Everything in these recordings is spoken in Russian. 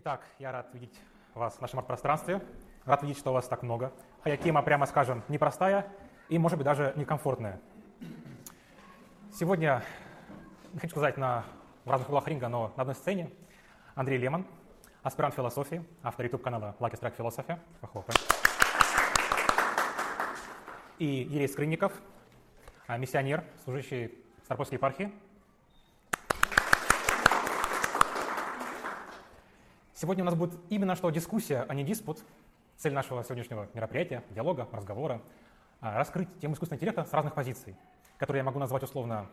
Итак, я рад видеть вас в нашем арт-пространстве. Рад видеть, что у вас так много. Хотя тема, прямо скажем, непростая и, может быть, даже некомфортная. Сегодня, хочу сказать на, в разных углах ринга, но на одной сцене Андрей Лемон, аспирант философии, автор YouTube-канала Lucky Strike Философия. Похлопаем. И Ерей Скрынников, а, миссионер, служащий Старпольской епархии. Сегодня у нас будет именно что дискуссия, а не диспут. Цель нашего сегодняшнего мероприятия, диалога, разговора а, – раскрыть тему искусственного интеллекта с разных позиций, которые я могу назвать условно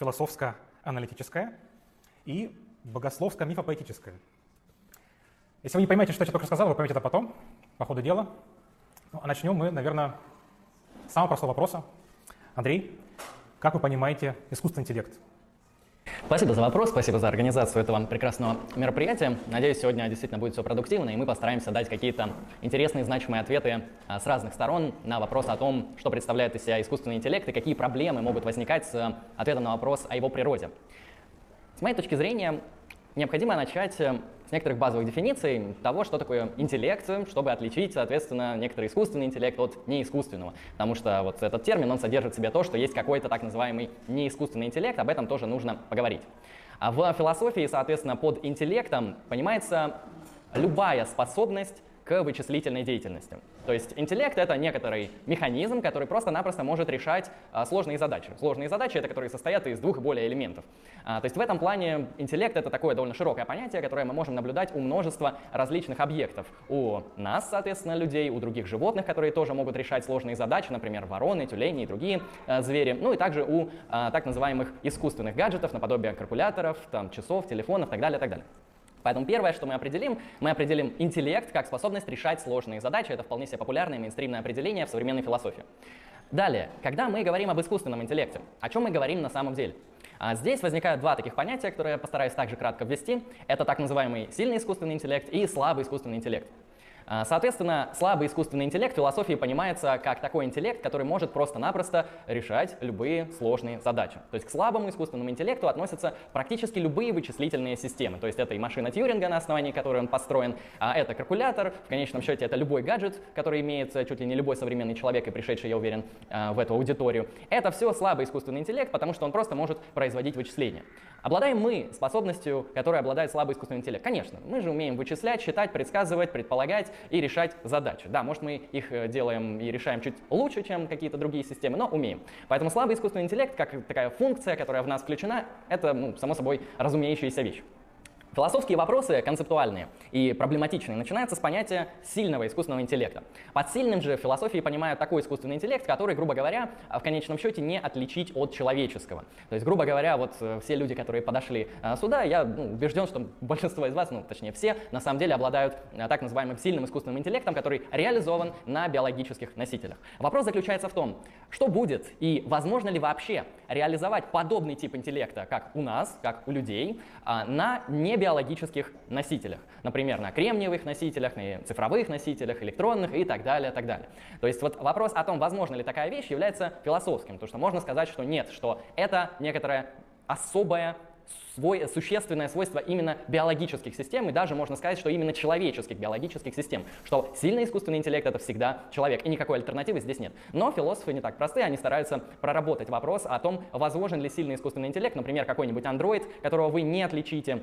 философско-аналитическая и богословско-мифопоэтическая. Если вы не поймете, что я только сказал, вы поймете это потом, по ходу дела. Ну, а начнем мы, наверное, с самого простого вопроса. Андрей, как вы понимаете искусственный интеллект? Спасибо за вопрос, спасибо за организацию этого прекрасного мероприятия. Надеюсь, сегодня действительно будет все продуктивно, и мы постараемся дать какие-то интересные, значимые ответы а, с разных сторон на вопрос о том, что представляет из себя искусственный интеллект и какие проблемы могут возникать с ответом на вопрос о его природе. С моей точки зрения, необходимо начать э, с некоторых базовых дефиниций того, что такое интеллект, чтобы отличить, соответственно, некоторый искусственный интеллект от неискусственного. Потому что вот этот термин, он содержит в себе то, что есть какой-то так называемый неискусственный интеллект, об этом тоже нужно поговорить. А в философии, соответственно, под интеллектом понимается любая способность вычислительной деятельности. То есть интеллект — это некоторый механизм, который просто-напросто может решать а, сложные задачи. Сложные задачи — это которые состоят из двух и более элементов. А, то есть в этом плане интеллект — это такое довольно широкое понятие, которое мы можем наблюдать у множества различных объектов. У нас, соответственно, людей, у других животных, которые тоже могут решать сложные задачи, например, вороны, тюлени и другие а, звери. Ну и также у так называемых искусственных гаджетов, наподобие калькуляторов, там, часов, телефонов и так далее, и так далее. Поэтому первое, что мы определим, мы определим интеллект как способность решать сложные задачи. Это вполне себе популярное мейнстримное определение в современной философии. Далее, когда мы говорим об искусственном интеллекте, о чем мы говорим на самом деле? А здесь возникают два таких понятия, которые я постараюсь также кратко ввести. Это так называемый сильный искусственный интеллект и слабый искусственный интеллект. А, соответственно, слабый искусственный интеллект в философии понимается как такой интеллект, который может просто-напросто решать любые сложные задачи. То есть к слабому искусственному интеллекту относятся практически любые вычислительные системы. То есть это и машина Тьюринга, на основании которой он построен, а это калькулятор, в конечном счете это любой гаджет, который имеет чуть ли не любой современный человек и пришедший, я уверен, а, в эту аудиторию. Это все слабый искусственный интеллект, потому что он просто может производить вычисления. Обладаем мы способностью, которой обладает слабый искусственный интеллект? Конечно, мы же умеем вычислять, считать, предсказывать, предполагать и решать задачи. Да, может мы их э, делаем и решаем чуть лучше, чем какие-то другие системы, но умеем. Поэтому слабый искусственный интеллект, как такая функция, которая в нас включена, это, ну, само собой, разумеющаяся вещь. Философские вопросы концептуальные и проблематичные начинаются с понятия сильного искусственного интеллекта. Под сильным же философии понимают такой искусственный интеллект, который, грубо говоря, в конечном счете не отличить от человеческого. То есть, грубо говоря, вот э, все люди, которые подошли э, сюда, я ну, убежден, что большинство из вас, ну точнее все, на самом деле обладают э, так называемым сильным искусственным интеллектом, который реализован на биологических носителях. Вопрос заключается в том, что будет и возможно ли вообще реализовать подобный тип интеллекта, как у нас, как у людей, на не биологических носителях. Например, на кремниевых носителях, на цифровых носителях, электронных и так далее, так далее. То есть вот вопрос о том, возможно ли такая вещь, является философским, потому что можно сказать, что нет, что это некоторая особая свой, существенное свойство именно биологических систем, и даже можно сказать, что именно человеческих биологических систем, что сильный искусственный интеллект — это всегда человек, и никакой альтернативы здесь нет. Но философы не так простые, они стараются проработать вопрос о том, возможен ли сильный искусственный интеллект, например, какой-нибудь андроид, которого вы не отличите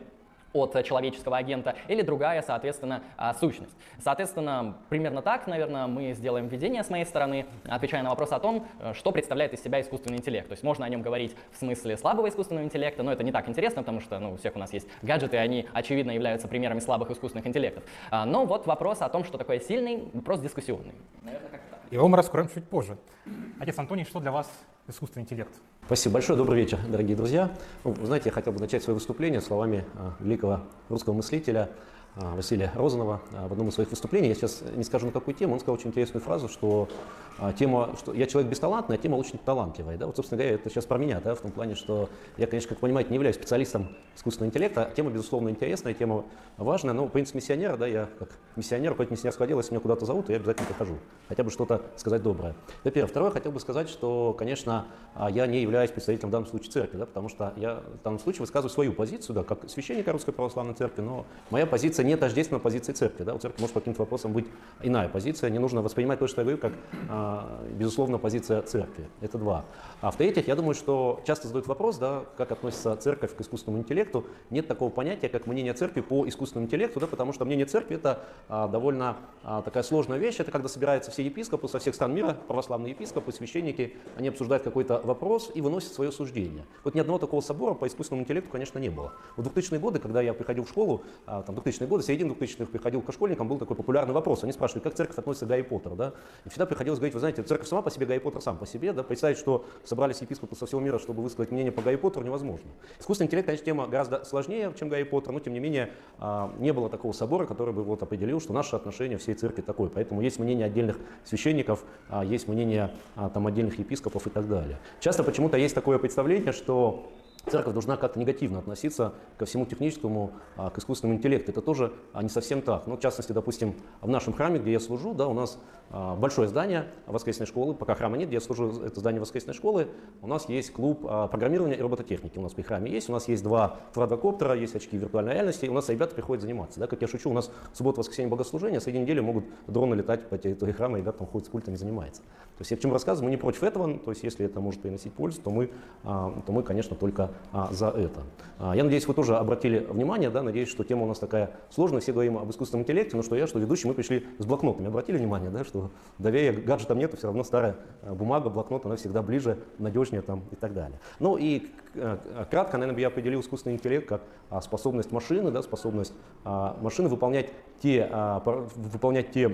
от человеческого агента, или другая, соответственно, а, сущность. Соответственно, примерно так, наверное, мы сделаем введение с моей стороны, отвечая на вопрос о том, э, что представляет из себя искусственный интеллект. То есть можно о нем говорить в смысле слабого искусственного интеллекта, но это не так интересно, потому что ну, у всех у нас есть гаджеты, и они, очевидно, являются примерами слабых искусственных интеллектов. А, но вот вопрос о том, что такое сильный, вопрос дискуссионный. Наверное, как так. Его мы раскроем чуть позже. Отец Антоний, что для вас искусственный интеллект? Спасибо большое. Добрый вечер, дорогие друзья. Ну, знаете, я хотел бы начать свое выступление словами а, великого русского мыслителя Василия Розанова а, в одном из своих выступлений. Я сейчас не скажу на какую тему. Он сказал очень интересную фразу, что а, тема, что я человек бесталантный, а тема очень талантливая. Да? Вот, собственно говоря, это сейчас про меня, да, в том плане, что я, конечно, как понимаете, не являюсь специалистом искусственного интеллекта. Тема, безусловно, интересная, тема важная, но принцип миссионера, да, я как миссионер, хоть миссионерское дело, если меня куда-то зовут, то я обязательно прихожу. Хотя бы что-то сказать доброе. Это первое. Второе, хотел бы сказать, что, конечно, я не являюсь представителем в данном случае церкви, да, потому что я в данном случае высказываю свою позицию, да, как священника Русской Православной Церкви, но моя позиция не тождественна позиции церкви. Да? У церкви может по каким-то вопросам быть иная позиция. Не нужно воспринимать то, что я говорю, как, а, безусловно, позиция церкви. Это два. А в-третьих, я думаю, что часто задают вопрос, да, как относится церковь к искусственному интеллекту. Нет такого понятия, как мнение церкви по искусственному интеллекту, да, потому что мнение церкви это а, довольно а, такая сложная вещь. Это когда собираются все епископы со всех стран мира, православные епископы, священники, они обсуждают какой-то вопрос и выносят свое суждение. Вот ни одного такого собора по искусственному интеллекту, конечно, не было. В 2000-е годы, когда я приходил в школу, там 2000-е годы, середина 2000-х приходил к школьникам, был такой популярный вопрос. Они спрашивали, как церковь относится к Гарри Поттеру, да? И всегда приходилось говорить, вы знаете, церковь сама по себе, Гарри Поттер сам по себе, да? Представить, что собрались епископы со всего мира, чтобы высказать мнение по Гарри Поттеру, невозможно. Искусственный интеллект, конечно, тема гораздо сложнее, чем Гарри Поттер, но тем не менее а, не было такого собора, который бы вот определил, что наше отношение всей церкви такое. Поэтому есть мнение отдельных священников, а, есть мнение там, отдельных епископов и так далее. Часто почему-то есть такое представление, что церковь должна как-то негативно относиться ко всему техническому, а, к искусственному интеллекту. Это тоже а, не совсем так. Ну, в частности, допустим, в нашем храме, где я служу, да, у нас а, большое здание воскресной школы, пока храма нет, где я служу, это здание воскресной школы, у нас есть клуб программирования и робототехники, у нас при храме есть, у нас есть два квадрокоптера, есть очки виртуальной реальности, и у нас ребята приходят заниматься. Да, как я шучу, у нас в субботу, воскресенье богослужения, среди недели могут дроны летать по территории храма, и ребята там ходят с культами занимаются. То есть я к чему рассказываю, мы не против этого, то есть если это может приносить пользу, то мы, то мы конечно, только за это. А, я надеюсь, вы тоже обратили внимание, да, надеюсь, что тема у нас такая сложная, все говорим об искусственном интеллекте, но что я, что ведущий, мы пришли с блокнотами. Обратили внимание, да, что доверия гаджетам нету, все равно старая а, бумага, блокнот, она всегда ближе, надежнее там и так далее. Ну и а, кратко, наверное, я определил искусственный интеллект как способность машины, да, способность машины выполнять те, выполнять те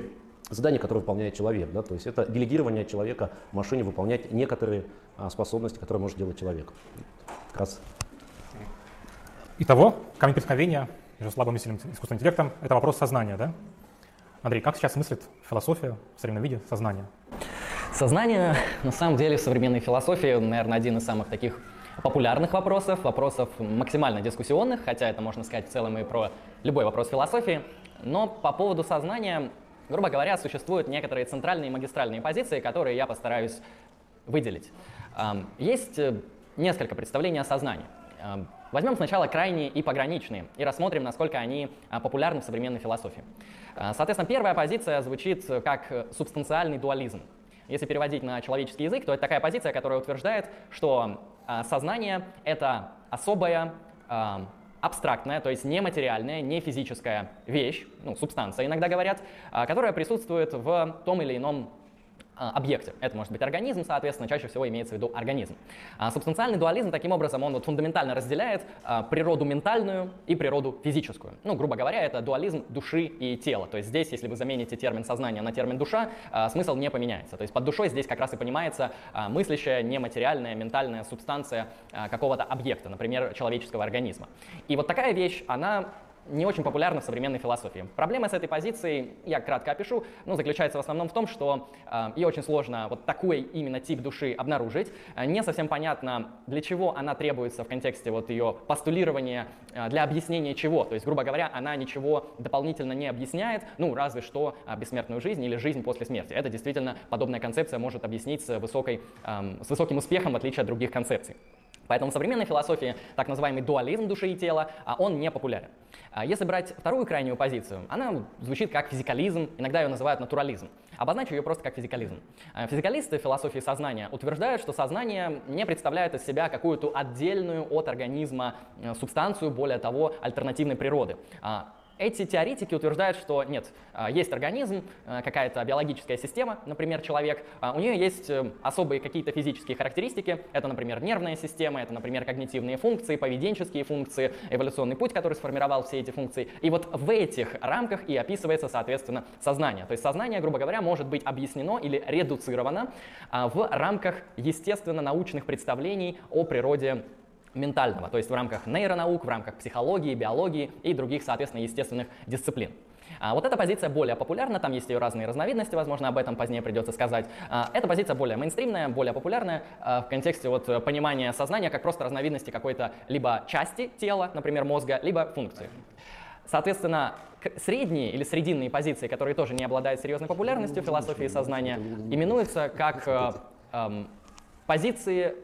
задания, которые выполняет человек. Да? То есть это делегирование человека машине выполнять некоторые способности, которые может делать человек. Как раз Итого, камень преткновения между слабым и сильным искусственным интеллектом – это вопрос сознания, да? Андрей, как сейчас мыслит философия в современном виде сознания? Сознание, на самом деле, в современной философии, наверное, один из самых таких популярных вопросов, вопросов максимально дискуссионных, хотя это можно сказать в целом и про любой вопрос философии. Но по поводу сознания, грубо говоря, существуют некоторые центральные и магистральные позиции, которые я постараюсь выделить. Есть э, несколько представлений о сознании. Возьмем сначала крайние и пограничные и рассмотрим, насколько они а, популярны в современной философии. А, соответственно, первая позиция звучит как субстанциальный дуализм. Если переводить на человеческий язык, то это такая позиция, которая утверждает, что а, сознание — это особая абстрактная, то есть нематериальная, не физическая вещь, ну, субстанция иногда говорят, которая присутствует в том или ином а, объекте. Это может быть организм, соответственно, чаще всего имеется в виду организм. А субстанциальный дуализм, таким образом, он вот фундаментально разделяет а, природу ментальную и природу физическую. Ну, грубо говоря, это дуализм души и тела. То есть здесь, если вы замените термин сознание на термин душа, а, смысл не поменяется. То есть под душой здесь как раз и понимается а, мыслящая, нематериальная, ментальная субстанция а, какого-то объекта, например, человеческого организма. И вот такая вещь, она не очень популярна в современной философии. Проблема с этой позицией, я кратко опишу, ну, заключается в основном в том, что э, ее очень сложно вот такой именно тип души обнаружить. Э, не совсем понятно, для чего она требуется в контексте вот ее постулирования, э, для объяснения чего. То есть, грубо говоря, она ничего дополнительно не объясняет, ну, разве что э, бессмертную жизнь или жизнь после смерти. Это действительно подобная концепция может объяснить с, высокой, э, с высоким успехом, в отличие от других концепций. Поэтому в современной философии так называемый дуализм души и тела, а он не популярен. А если брать вторую крайнюю позицию, она звучит как физикализм, иногда ее называют натурализм. Обозначу ее просто как физикализм. А физикалисты философии сознания утверждают, что сознание не представляет из себя какую-то отдельную от организма э, субстанцию, более того, альтернативной природы. Эти теоретики утверждают, что нет, а, есть организм, а, какая-то биологическая система, например, человек, а, у нее есть э, особые какие-то физические характеристики, это, например, нервная система, это, например, когнитивные функции, поведенческие функции, эволюционный путь, который сформировал все эти функции. И вот в этих рамках и описывается, соответственно, сознание. То есть сознание, грубо говоря, может быть объяснено или редуцировано в рамках естественно-научных представлений о природе ментального, то есть в рамках нейронаук, в рамках психологии, биологии и других, соответственно, естественных дисциплин. А вот эта позиция более популярна, там есть ее разные разновидности, возможно, об этом позднее придется сказать. А, эта позиция более мейнстримная, более популярная а, в контексте вот понимания сознания как просто разновидности какой-то либо части тела, например, мозга, либо функции. Соответственно, средние или срединные позиции, которые тоже не обладают серьезной популярностью в философии сознания, именуются как э, э, позиции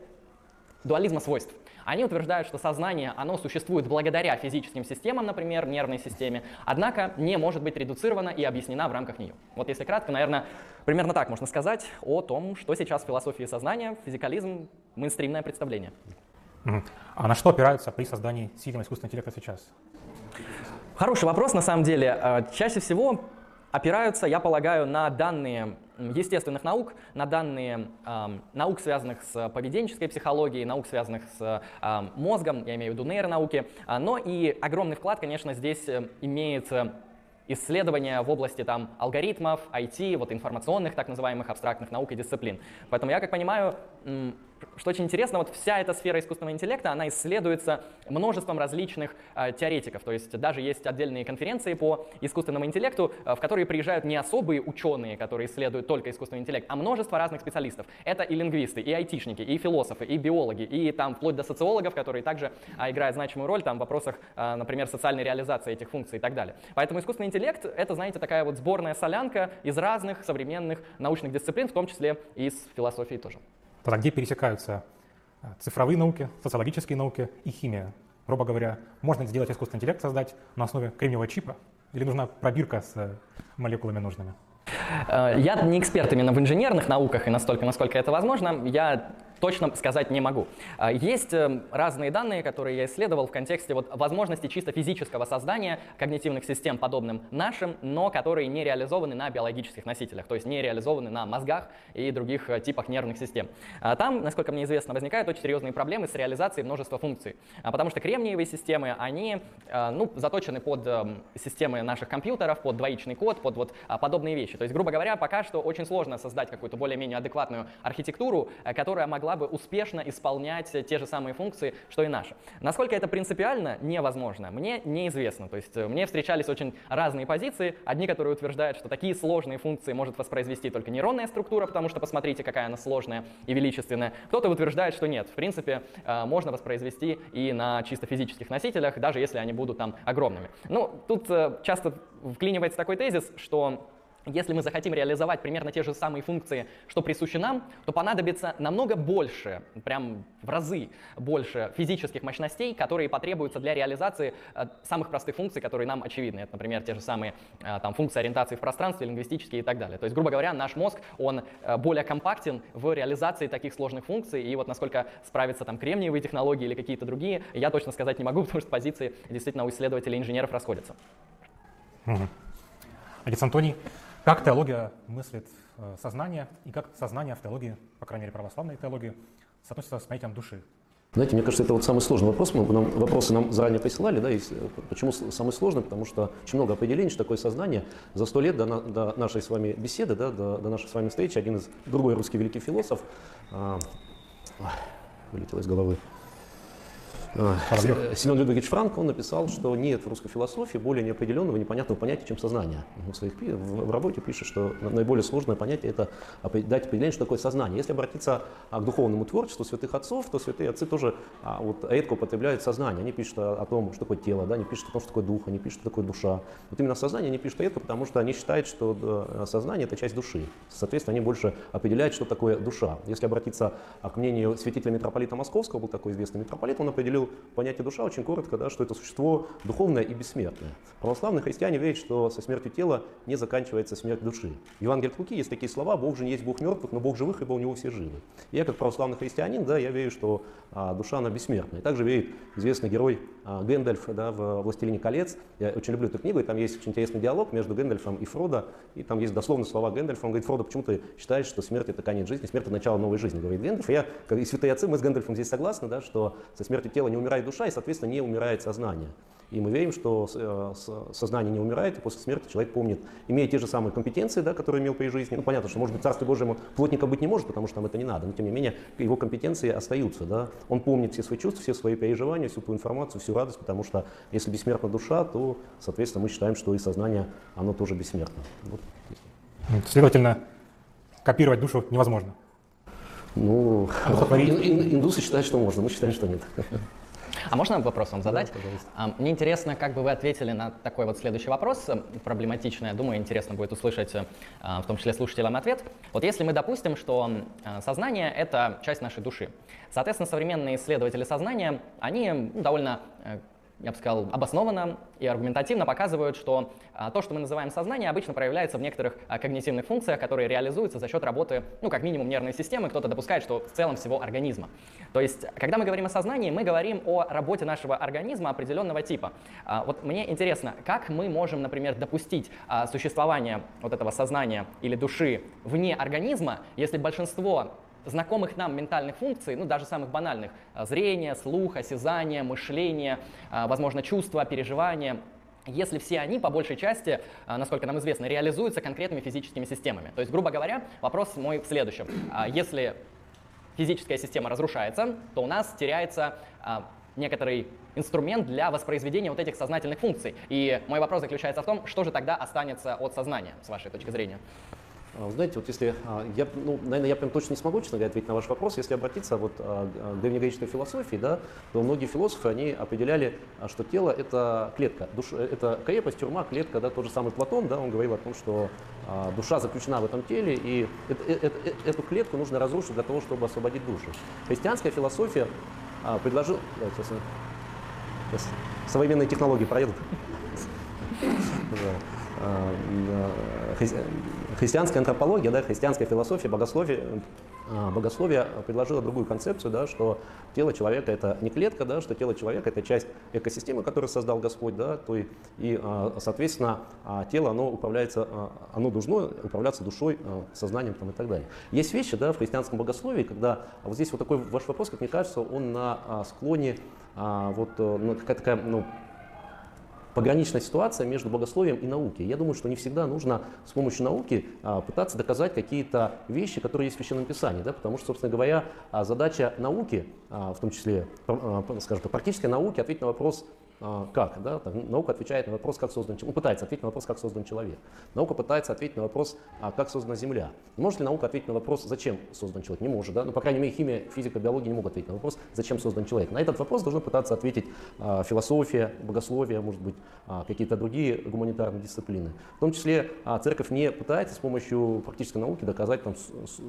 дуализма свойств. Они утверждают, что сознание, оно существует благодаря физическим системам, например, нервной системе, однако не может быть редуцировано и объяснена в рамках нее. Вот если кратко, наверное, примерно так можно сказать о том, что сейчас в философии сознания, физикализм, мейнстримное представление. А на что опираются при создании сильного искусственного интеллекта сейчас? Хороший вопрос, на самом деле. Э, чаще всего опираются, я полагаю, на данные естественных наук, на данные э, наук, связанных с поведенческой психологией, наук, связанных с э, мозгом, я имею в виду нейронауки, но и огромный вклад, конечно, здесь э, имеется исследования в области там, алгоритмов, IT, вот, информационных так называемых абстрактных наук и дисциплин. Поэтому я как понимаю, что очень интересно, вот вся эта сфера искусственного интеллекта, она исследуется множеством различных э, теоретиков. То есть даже есть отдельные конференции по искусственному интеллекту, э, в которые приезжают не особые ученые, которые исследуют только искусственный интеллект, а множество разных специалистов. Это и лингвисты, и айтишники, и философы, и биологи, и там вплоть до социологов, которые также э, играют значимую роль там, в вопросах, э, например, социальной реализации этих функций и так далее. Поэтому искусственный интеллект — это, знаете, такая вот сборная солянка из разных современных научных дисциплин, в том числе и из философии тоже. Тогда где пересекаются а, цифровые науки, социологические науки и химия? Грубо говоря, можно сделать искусственный интеллект, создать на основе кремниевого чипа? Или нужна пробирка с э, молекулами нужными? Э, я не эксперт именно в инженерных науках и настолько, насколько это возможно. Я точно сказать не могу. А, есть э, разные данные, которые я исследовал в контексте вот возможности чисто физического создания когнитивных систем, подобным нашим, но которые не реализованы на биологических носителях, то есть не реализованы на мозгах и других э, типах нервных систем. А, там, насколько мне известно, возникают очень серьезные проблемы с реализацией множества функций, а, потому что кремниевые системы, они ну, заточены под эм, системы наших компьютеров, под двоичный код, под вот подобные вещи. То есть, грубо говоря, пока что очень сложно создать какую-то более-менее адекватную архитектуру, э, которая могла могла бы успешно исполнять те же самые функции, что и наши. Насколько это принципиально, невозможно. Мне неизвестно. То есть э, мне встречались очень разные позиции. Одни, которые утверждают, что такие сложные функции может воспроизвести только нейронная структура, потому что посмотрите, какая она сложная и величественная. Кто-то утверждает, что нет. В принципе, э, можно воспроизвести и на чисто физических носителях, даже если они будут там огромными. Ну, тут э, часто вклинивается такой тезис, что если мы захотим реализовать примерно те же самые функции, что присущи нам, то понадобится намного больше, прям в разы больше физических мощностей, которые потребуются для реализации э, самых простых функций, которые нам очевидны. Это, например, те же самые э, там, функции ориентации в пространстве, лингвистические и так далее. То есть, грубо говоря, наш мозг, он э, более компактен в реализации таких сложных функций, и вот насколько справятся там кремниевые технологии или какие-то другие, я точно сказать не могу, потому что позиции действительно у исследователей и инженеров расходятся. Угу. Отец Антоний, как теология мыслит э, сознание и как сознание в теологии, по крайней мере православной теологии, соотносится с понятием души? Знаете, мне кажется, это вот самый сложный вопрос. Мы нам, вопросы нам заранее присылали. Да, и почему самый сложный? Потому что очень много определений, что такое сознание. За сто лет до, до нашей с вами беседы, да, до, до нашей с вами встречи, один из другой русский великий философ, а, вылетел из головы, а, Семен Людвигович Франк, он написал, что нет в русской философии более неопределенного непонятного понятия, чем сознание. В, своих, в работе пишет, что наиболее сложное понятие – это дать определение, что такое сознание. Если обратиться а, к духовному творчеству святых отцов, то святые отцы тоже а, вот, редко употребляют сознание. Они пишут о, о том, что такое тело, да, они пишут о том, что такое дух, они пишут, что такое душа. Вот именно сознание они пишут редко, потому что они считают, что сознание – это часть души. Соответственно, они больше определяют, что такое душа. Если обратиться к мнению святителя митрополита Московского, был такой известный митрополит, он определил определил понятие душа очень коротко, да, что это существо духовное и бессмертное. Православные христиане верят, что со смертью тела не заканчивается смерть души. В Евангелии от Луки есть такие слова, Бог же не есть Бог мертвых, но Бог живых, ибо у него все живы. Я как православный христианин, да, я верю, что а, душа, она бессмертная. Также верит известный герой а, Гэндальф да, в «Властелине колец». Я очень люблю эту книгу, и там есть очень интересный диалог между Гэндальфом и Фродо, и там есть дословно слова Гэндальфа. Он говорит, Фродо, почему ты считаешь, что смерть это конец жизни, смерть это начало новой жизни, говорит Гэндальф. И я, как и святые отцы, мы с Гэндальфом здесь согласны, да, что со смертью тела не умирает душа, и, соответственно, не умирает сознание. И мы верим, что э, сознание не умирает, и после смерти человек помнит, имея те же самые компетенции, да, которые имел при жизни. Ну, понятно, что, может быть, Царствие Божие ему плотника быть не может, потому что нам это не надо, но, тем не менее, его компетенции остаются. Да. Он помнит все свои чувства, все свои переживания, всю ту информацию, всю радость, потому что если бессмертна душа, то, соответственно, мы считаем, что и сознание, оно тоже бессмертно. Вот. Следовательно, копировать душу невозможно. Ну, ин, ин, индусы считают, что можно, мы считаем, что нет. А можно вопрос вам задать? Да, Мне интересно, как бы вы ответили на такой вот следующий вопрос, э, проблематичный. Я думаю, интересно будет услышать, э, в том числе слушателям, ответ. Вот если мы допустим, что э, сознание — это часть нашей души, соответственно, современные исследователи сознания, они ну, довольно я бы сказал, обоснованно и аргументативно показывают, что а, то, что мы называем сознание, обычно проявляется в некоторых а, когнитивных функциях, которые реализуются за счет работы, ну, как минимум, нервной системы, кто-то допускает, что в целом всего организма. То есть, когда мы говорим о сознании, мы говорим о работе нашего организма определенного типа. А, вот мне интересно, как мы можем, например, допустить существование вот этого сознания или души вне организма, если большинство знакомых нам ментальных функций, ну даже самых банальных, а, зрение, слух, осязание, мышление, а, возможно, чувства, переживания, если все они, по большей части, а, насколько нам известно, реализуются конкретными физическими системами. То есть, грубо говоря, вопрос мой в следующем. Если физическая система разрушается, то у нас теряется некоторый инструмент для воспроизведения вот этих сознательных функций. И мой вопрос заключается в том, что же тогда останется от сознания, с вашей точки зрения? А, знаете, вот если, а, я, ну, наверное, я прям точно не смогу, честно говоря, ответить на ваш вопрос. Если обратиться вот, а, к древнегреческой философии, да, то многие философы, они определяли, что тело — это клетка, душа, э, это крепость, тюрьма, клетка, да, тот же самый Платон, да, он говорил о том, что душа заключена в этом теле, и это, это, э, эту клетку нужно разрушить для того, чтобы освободить душу. Христианская философия предложила... Сейчас, сейчас современные технологии проедут. христианская антропология, да, христианская философия, богословие, а, богословие предложило другую концепцию, да, что тело человека это не клетка, да, что тело человека это часть экосистемы, которую создал Господь, да, то и, и а, соответственно а, тело оно управляется, оно должно управляться душой, сознанием там, и так далее. Есть вещи да, в христианском богословии, когда вот здесь вот такой ваш вопрос, как мне кажется, он на склоне вот ну, какая-то такая ну, пограничная ситуация между богословием и наукой. Я думаю, что не всегда нужно с помощью науки а, пытаться доказать какие-то вещи, которые есть в Священном Писании, да, потому что, собственно говоря, а, задача науки, а, в том числе, скажем так, практической науки, ответить на вопрос, как? Да? Там, наука отвечает на вопрос, как создан человек. Ну, пытается ответить на вопрос, как создан человек. Наука пытается ответить на вопрос, а, как создана Земля. Может ли наука ответить на вопрос, зачем создан человек? Не может. Да? Ну, по крайней мере, химия, физика, биология не могут ответить на вопрос, зачем создан человек. На этот вопрос должны пытаться ответить а, философия, богословие, может быть, а, какие-то другие гуманитарные дисциплины. В том числе а, церковь не пытается с помощью практической науки доказать там,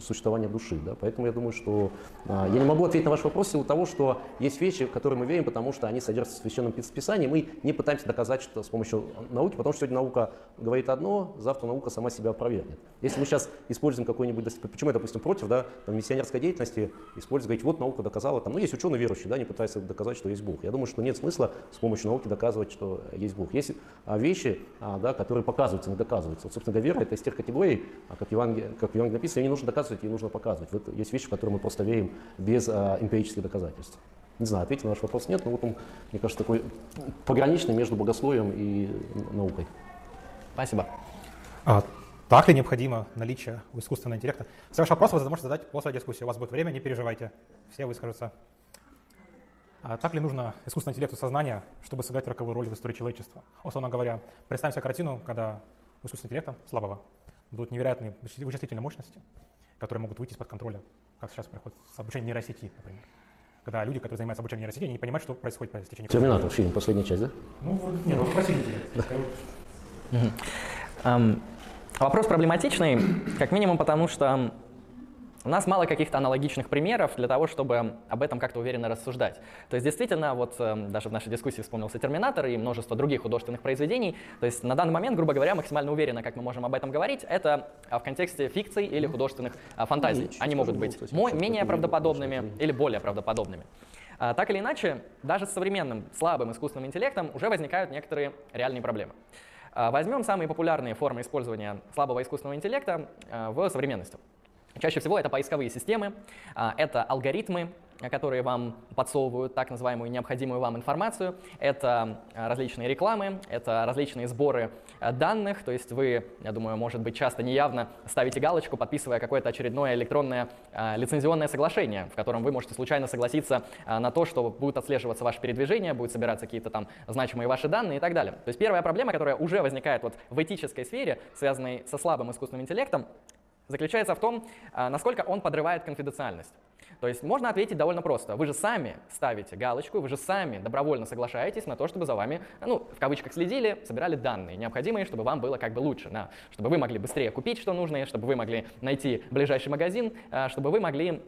существование души. Да? Поэтому я думаю, что а, я не могу ответить на ваш вопрос силу того, что есть вещи, в которые мы верим, потому что они содержатся в священном писании. Мы не пытаемся доказать что с помощью науки, потому что сегодня наука говорит одно, завтра наука сама себя опровергнет. Если мы сейчас используем какой-нибудь, почему я, допустим, против да, там, миссионерской деятельности, использовать, говорить, вот наука доказала, там, ну, есть ученые верующие, да, не пытаются доказать, что есть Бог. Я думаю, что нет смысла с помощью науки доказывать, что есть Бог. Есть а, вещи, а, да, которые показываются, не доказываются. Вот, собственно говоря, вера это из тех категорий, как в Евангелии, как в написано, ее не нужно доказывать, ее нужно показывать. Вот есть вещи, в которые мы просто верим без а, эмпирических доказательств. Не знаю, ответить на ваш вопрос нет, но вот он, мне кажется, такой пограничный между богословием и наукой. Спасибо. А, так ли необходимо наличие искусственного интеллекта? Все ваши вопросы вы можете задать после дискуссии. У вас будет время, не переживайте. Все выскажутся. А так ли нужно искусственному интеллекту сознания, чтобы сыграть роковую роль в истории человечества? Условно говоря, представим себе картину, когда у искусственного интеллекта, слабого, будут невероятные вычислительные мощности, которые могут выйти из-под контроля, как сейчас происходит с обучением нейросети, например когда люди, которые занимаются обучением нейросети, они не понимают, что происходит по стечению Терминатор, фильм, последняя часть, да? Ну, нет, ну, спросите. Вопрос проблематичный, как минимум потому, что у нас мало каких-то аналогичных примеров для того, чтобы об этом как-то уверенно рассуждать. То есть действительно, вот э, даже в нашей дискуссии вспомнился «Терминатор» и множество других художественных произведений. То есть на данный момент, грубо говоря, максимально уверенно, как мы можем об этом говорить, это а, в контексте фикций или художественных а, фантазий. Ну, Они могут быть менее правдоподобными или более правдоподобными. А, так или иначе, даже с современным слабым искусственным интеллектом уже возникают некоторые реальные проблемы. Возьмем самые популярные формы использования слабого искусственного интеллекта в современности. Чаще всего это поисковые системы, а, это алгоритмы, которые вам подсовывают так называемую необходимую вам информацию. Это а, различные рекламы, это различные сборы а, данных, то есть вы, я думаю, может быть, часто неявно ставите галочку, подписывая какое-то очередное электронное лицензионное соглашение, в котором вы можете случайно согласиться на то, что будет отслеживаться ваше передвижение, будут собираться какие-то там значимые ваши данные и так далее. То есть первая проблема, которая уже возникает вот в этической сфере, связанной со слабым искусственным интеллектом, заключается в том, а, насколько он подрывает конфиденциальность. То есть можно ответить довольно просто. Вы же сами ставите галочку, вы же сами добровольно соглашаетесь на то, чтобы за вами, ну, в кавычках, следили, собирали данные, необходимые, чтобы вам было как бы лучше, да, чтобы вы могли быстрее купить, что нужно, чтобы вы могли найти ближайший магазин, а, чтобы вы могли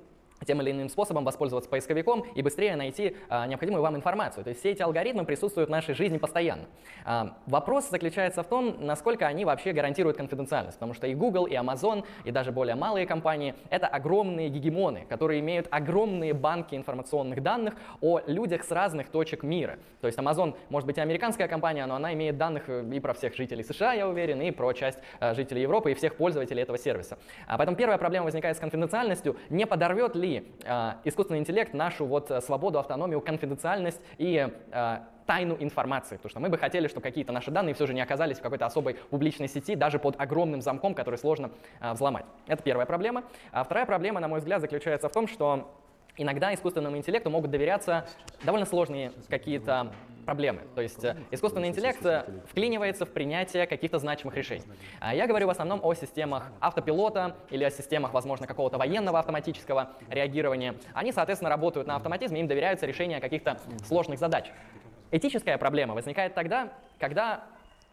тем или иным способом воспользоваться поисковиком и быстрее найти а, необходимую вам информацию. То есть все эти алгоритмы присутствуют в нашей жизни постоянно. А, вопрос заключается в том, насколько они вообще гарантируют конфиденциальность, потому что и Google, и Amazon, и даже более малые компании — это огромные гегемоны, которые имеют огромные банки информационных данных о людях с разных точек мира. То есть Amazon может быть и американская компания, но она имеет данных э, и про всех жителей США, я уверен, и про часть э, жителей Европы, и всех пользователей этого сервиса. А поэтому первая проблема возникает с конфиденциальностью. Не подорвет ли э, искусственный интеллект нашу вот э, свободу, автономию, конфиденциальность и э, тайну информации, потому что мы бы хотели, чтобы какие-то наши данные все же не оказались в какой-то особой публичной сети, даже под огромным замком, который сложно э, взломать. Это первая проблема. А вторая проблема, на мой взгляд, заключается в том, что иногда искусственному интеллекту могут доверяться довольно сложные какие-то проблемы. То есть э, искусственный интеллект э, вклинивается в принятие каких-то значимых решений. А я говорю в основном о системах автопилота или о системах, возможно, какого-то военного автоматического реагирования. Они, соответственно, работают на автоматизме, им доверяются решения каких-то сложных задач. Этическая проблема возникает тогда, когда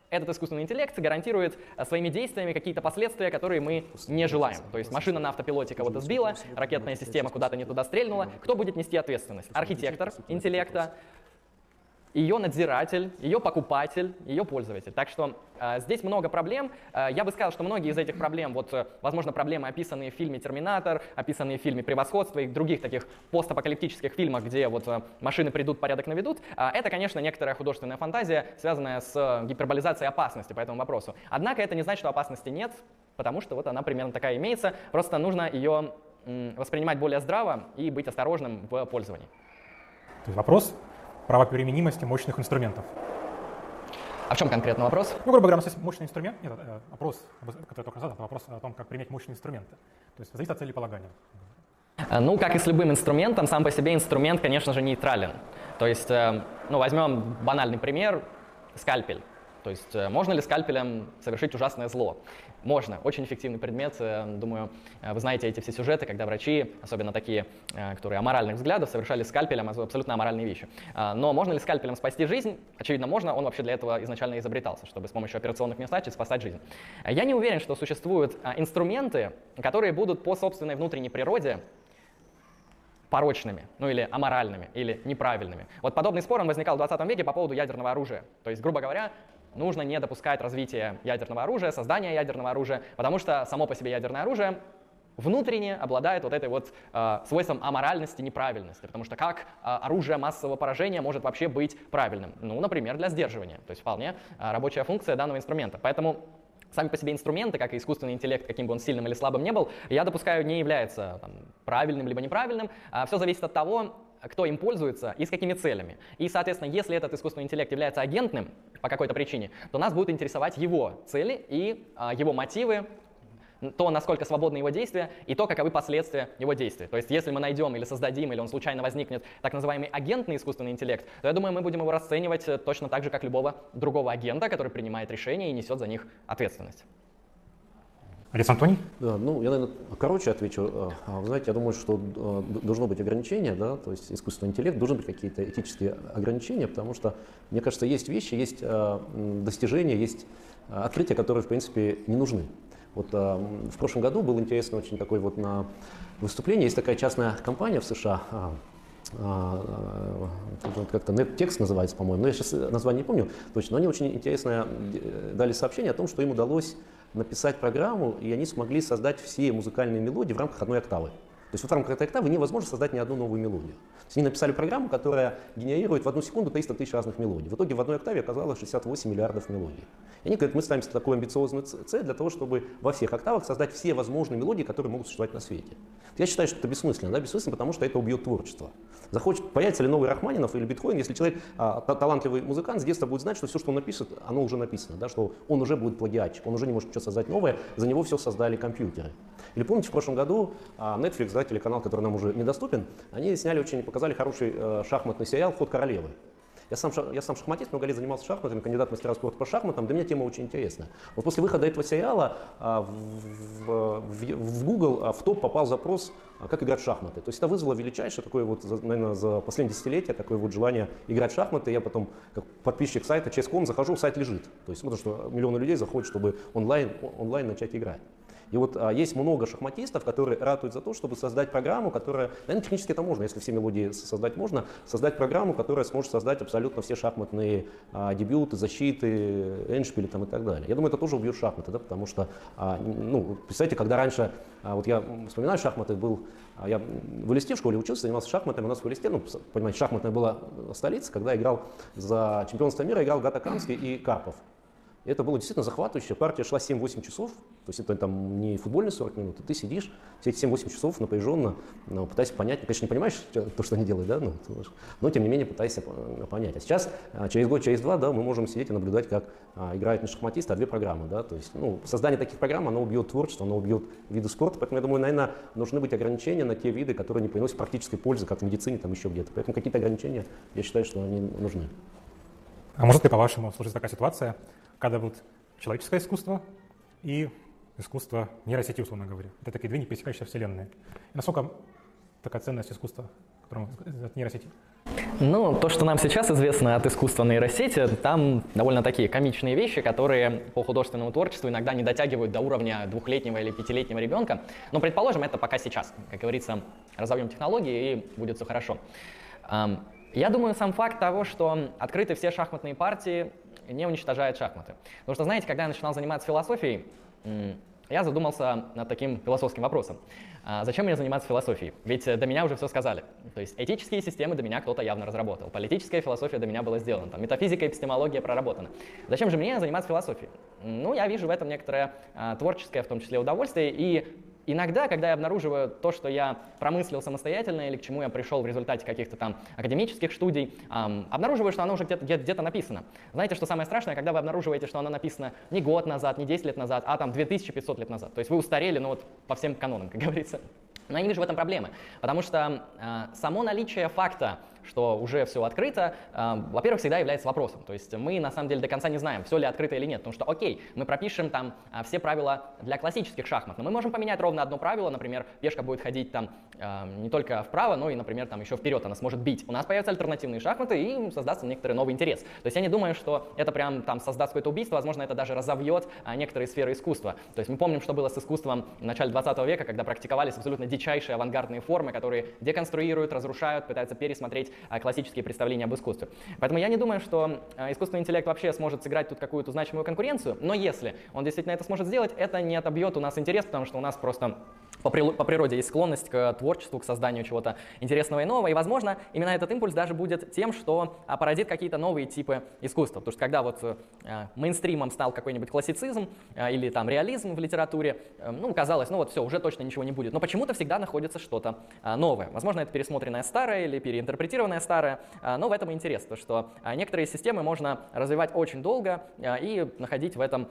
этот искусственный интеллект гарантирует э, своими действиями какие-то последствия, которые мы не желаем. То есть машина на автопилоте кого-то сбила, ракетная система куда-то не туда стрельнула. Кто будет нести ответственность? Архитектор интеллекта, ее надзиратель, ее покупатель, ее пользователь. Так что э, здесь много проблем. Э, я бы сказал, что многие из этих проблем, вот, э, возможно, проблемы, описанные в фильме «Терминатор», описанные в фильме «Превосходство» и других таких постапокалиптических фильмах, где вот э, машины придут, порядок наведут, э, это, конечно, некоторая художественная фантазия, связанная с э, гиперболизацией опасности по этому вопросу. Однако это не значит, что опасности нет, потому что вот она примерно такая имеется, просто нужно ее воспринимать более здраво и быть осторожным в пользовании. Вопрос правоприменимости мощных инструментов. А в чем конкретно вопрос? Ну, грубо говоря, у нас есть мощный инструмент, нет, э, вопрос, который только задал, вопрос о том, как применять мощные инструменты. То есть зависит от целеполагания. Э, ну, как и с любым инструментом, сам по себе инструмент, конечно же, нейтрален. То есть, э, ну, возьмем банальный пример, скальпель. То есть э, можно ли скальпелем совершить ужасное зло? Можно. Очень эффективный предмет. Э, думаю, э, вы знаете эти все сюжеты, когда врачи, особенно такие, которые аморальных взглядов, совершали скальпелем абсолютно аморальные вещи. Но можно ли скальпелем спасти жизнь? Очевидно, можно. Он вообще для этого изначально изобретался, чтобы с помощью операционных вмешательств спасать жизнь. Я не уверен, что существуют инструменты, которые будут по собственной внутренней природе порочными, ну или аморальными, или неправильными. Вот подобный спор он возникал в 20 веке по поводу ядерного оружия. То есть, грубо говоря, нужно не допускать развития ядерного оружия, создания ядерного оружия, потому что само по себе ядерное оружие внутренне обладает вот этой вот э, свойством аморальности, неправильности. Потому что как э, оружие массового поражения может вообще быть правильным? Ну, например, для сдерживания. То есть вполне э, рабочая функция данного инструмента. Поэтому сами по себе инструменты, как и искусственный интеллект, каким бы он сильным или слабым не был, я допускаю, не является там, правильным либо неправильным. А все зависит от того, кто им пользуется и с какими целями. И, соответственно, если этот искусственный интеллект является агентным по какой-то причине, то нас будут интересовать его цели и а, его мотивы, то, насколько свободны его действия, и то, каковы последствия его действий. То есть, если мы найдем или создадим, или он случайно возникнет так называемый агентный искусственный интеллект, то я думаю, мы будем его расценивать э, точно так же, как любого другого агента, который принимает решения и несет за них ответственность. Олег Антоний? Да, ну, я, наверное, короче отвечу. А, а, вы знаете, я думаю, что а, должно быть ограничение, да, то есть искусственный интеллект, должны быть какие-то этические ограничения, потому что, мне кажется, есть вещи, есть достижения, есть открытия, которые, в принципе, не нужны. Вот в прошлом году был интересный очень такой вот на выступление. Есть такая частная компания в США, как-то NetText называется, по-моему, но я сейчас название не помню точно, но они очень интересно дали сообщение о том, что им удалось написать программу, и они смогли создать все музыкальные мелодии в рамках одной октавы. То есть в рамках этой октавы невозможно создать ни одну новую мелодию. То есть они написали программу, которая генерирует в одну секунду 300 тысяч разных мелодий. В итоге в одной октаве оказалось 68 миллиардов мелодий. И они говорят, мы ставим такую амбициозную цель для того, чтобы во всех октавах создать все возможные мелодии, которые могут существовать на свете. Я считаю, что это бессмысленно. Да? Бессмысленно, потому что это убьет творчество. Захочет, появится ли новый Рахманинов или биткоин, если человек, а, талантливый музыкант, с детства будет знать, что все, что он напишет, оно уже написано, да? что он уже будет плагиатчик, он уже не может что создать новое, за него все создали компьютеры. Или помните, в прошлом году а, Netflix, да, телеканал, который нам уже недоступен, они сняли очень, показали хороший э, шахматный сериал «Ход королевы». Я сам, я сам шахматист, много лет занимался шахматами, кандидат мастера спорта по шахматам, для меня тема очень интересная. Вот после выхода этого сериала а, в, в, в Google а, в топ попал запрос а как играть в шахматы. То есть это вызвало величайшее такое вот, наверное, за последние десятилетия такое вот желание играть в шахматы. Я потом, как подписчик сайта Chess.com, захожу, сайт лежит. То есть смотрю, что миллионы людей заходят, чтобы онлайн, онлайн начать играть. И вот а, есть много шахматистов, которые ратуют за то, чтобы создать программу, которая, наверное, технически это можно, если все мелодии создать можно, создать программу, которая сможет создать абсолютно все шахматные а, дебюты, защиты, эншпили там, и так далее. Я думаю, это тоже убьет шахматы, да, потому что, а, ну, представьте, когда раньше, а, вот я вспоминаю шахматы, был, а, я в Элисте в школе учился, занимался шахматами, у нас в Элисте, ну, понимаете, шахматная была столица, когда играл за чемпионство мира, играл Гата Камский и Карпов. Это было действительно захватывающе. Партия шла 7-8 часов, то есть это там не футбольные 40 минут, а ты сидишь все эти 7-8 часов напряженно, ну, пытаясь понять, конечно, не понимаешь то, что они делают, да, ну, но тем не менее пытаешься понять. А сейчас, а, через год, через два, да, мы можем сидеть и наблюдать, как а, играют не шахматисты, а две программы, да, то есть, ну, создание таких программ, оно убьет творчество, оно убьет виды спорта, поэтому я думаю, наверное, нужны быть ограничения на те виды, которые не приносят практической пользы, как в медицине, там еще где-то. Поэтому какие-то ограничения, я считаю, что они нужны. А может ли, по-вашему, сложиться такая ситуация, когда вот человеческое искусство и искусство нейросети, условно говоря. Это такие две не пересекающиеся вселенные. И насколько такая ценность искусства, которому от нейросети? Ну, то, что нам сейчас известно от искусства нейросети, там довольно такие комичные вещи, которые по художественному творчеству иногда не дотягивают до уровня двухлетнего или пятилетнего ребенка. Но, предположим, это пока сейчас. Как говорится, разовьем технологии и будет все хорошо. Я думаю, сам факт того, что открыты все шахматные партии, не уничтожает шахматы. Потому что, знаете, когда я начинал заниматься философией, я задумался над таким философским вопросом. А зачем мне заниматься философией? Ведь до меня уже все сказали. То есть этические системы до меня кто-то явно разработал. Политическая философия до меня была сделана. Там, метафизика, эпистемология проработана. Зачем же мне заниматься философией? Ну, я вижу в этом некоторое а, творческое, в том числе, удовольствие. И Иногда, когда я обнаруживаю то, что я промыслил самостоятельно или к чему я пришел в результате каких-то там академических студий, эм, обнаруживаю, что оно уже где-то, где-то написано. Знаете, что самое страшное, когда вы обнаруживаете, что оно написано не год назад, не 10 лет назад, а там 2500 лет назад. То есть вы устарели, ну вот по всем канонам, как говорится. Но я не вижу в этом проблемы, потому что э, само наличие факта, что уже все открыто, э, во-первых, всегда является вопросом. То есть мы на самом деле до конца не знаем, все ли открыто или нет. Потому что, окей, мы пропишем там э, все правила для классических шахмат, но мы можем поменять ровно одно правило, например, пешка будет ходить там э, не только вправо, но и, например, там еще вперед она сможет бить. У нас появятся альтернативные шахматы и создастся некоторый новый интерес. То есть я не думаю, что это прям там создаст какое-то убийство, возможно, это даже разовьет э, некоторые сферы искусства. То есть мы помним, что было с искусством в начале 20 века, когда практиковались абсолютно дичайшие авангардные формы, которые деконструируют, разрушают, пытаются пересмотреть классические представления об искусстве. Поэтому я не думаю, что э, искусственный интеллект вообще сможет сыграть тут какую-то значимую конкуренцию, но если он действительно это сможет сделать, это не отобьет у нас интерес, потому что у нас просто по, природе есть склонность к творчеству, к созданию чего-то интересного и нового, и, возможно, именно этот импульс даже будет тем, что а, породит какие-то новые типы искусства. Потому что когда вот а, мейнстримом стал какой-нибудь классицизм а, или там реализм в литературе, а, ну, казалось, ну вот все, уже точно ничего не будет. Но почему-то всегда находится что-то а, новое. Возможно, это пересмотренное старое или переинтерпретированное старое, а, но в этом интерес, то, что некоторые системы можно развивать очень долго и находить в этом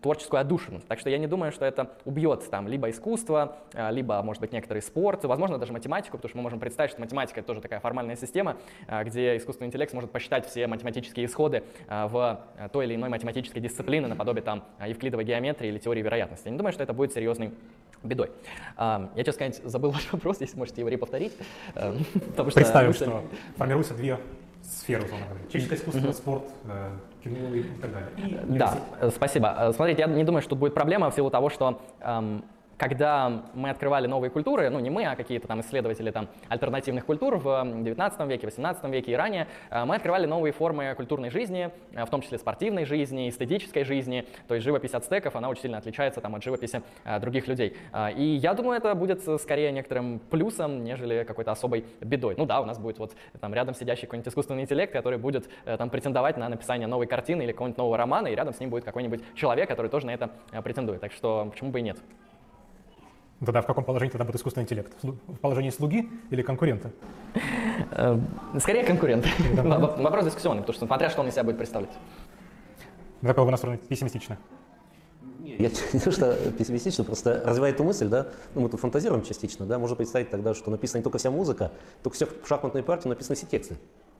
творческую отдушину. Так что я не думаю, что это убьет там либо искусство, а, либо, может быть, некоторый спорт, возможно, даже математику, потому что мы можем представить, что математика — это тоже такая формальная система, а, где искусственный интеллект сможет посчитать все математические исходы а, в той или иной математической дисциплине, наподобие там евклидовой геометрии или теории вероятности. Я не думаю, что это будет серьезной бедой. Я, честно сказать, забыл ваш вопрос, если можете его реповторить. Потому что Представим, мысль... что формируются две сферы, условно говоря. Человеческое искусство, спорт, э, кино и так далее. И да, спасибо. Смотрите, я не думаю, что тут будет проблема в силу того, что эм, когда мы открывали новые культуры, ну не мы, а какие-то там исследователи там, альтернативных культур в 19 веке, 18 веке и ранее, э, мы открывали новые формы культурной жизни, э, в том числе спортивной жизни, эстетической жизни. То есть живопись ацтеков, она очень сильно отличается там, от живописи э, других людей. И я думаю, это будет скорее некоторым плюсом, нежели какой-то особой бедой. Ну да, у нас будет вот там рядом сидящий какой-нибудь искусственный интеллект, который будет там претендовать на написание новой картины или какого-нибудь нового романа, и рядом с ним будет какой-нибудь человек, который тоже на это претендует. Так что почему бы и нет. Ну, тогда в каком положении тогда будет искусственный интеллект? В положении слуги или конкурента? Э, скорее конкурент. Вопрос дискуссионный, потому что смотря что он из себя будет представлять. Какого вы настроены пессимистично? Я не то, что пессимистично, просто развивает эту мысль, да, ну, мы тут фантазируем частично, да, можно представить тогда, что написана не только вся музыка, только все в шахматной партии написаны все тексты.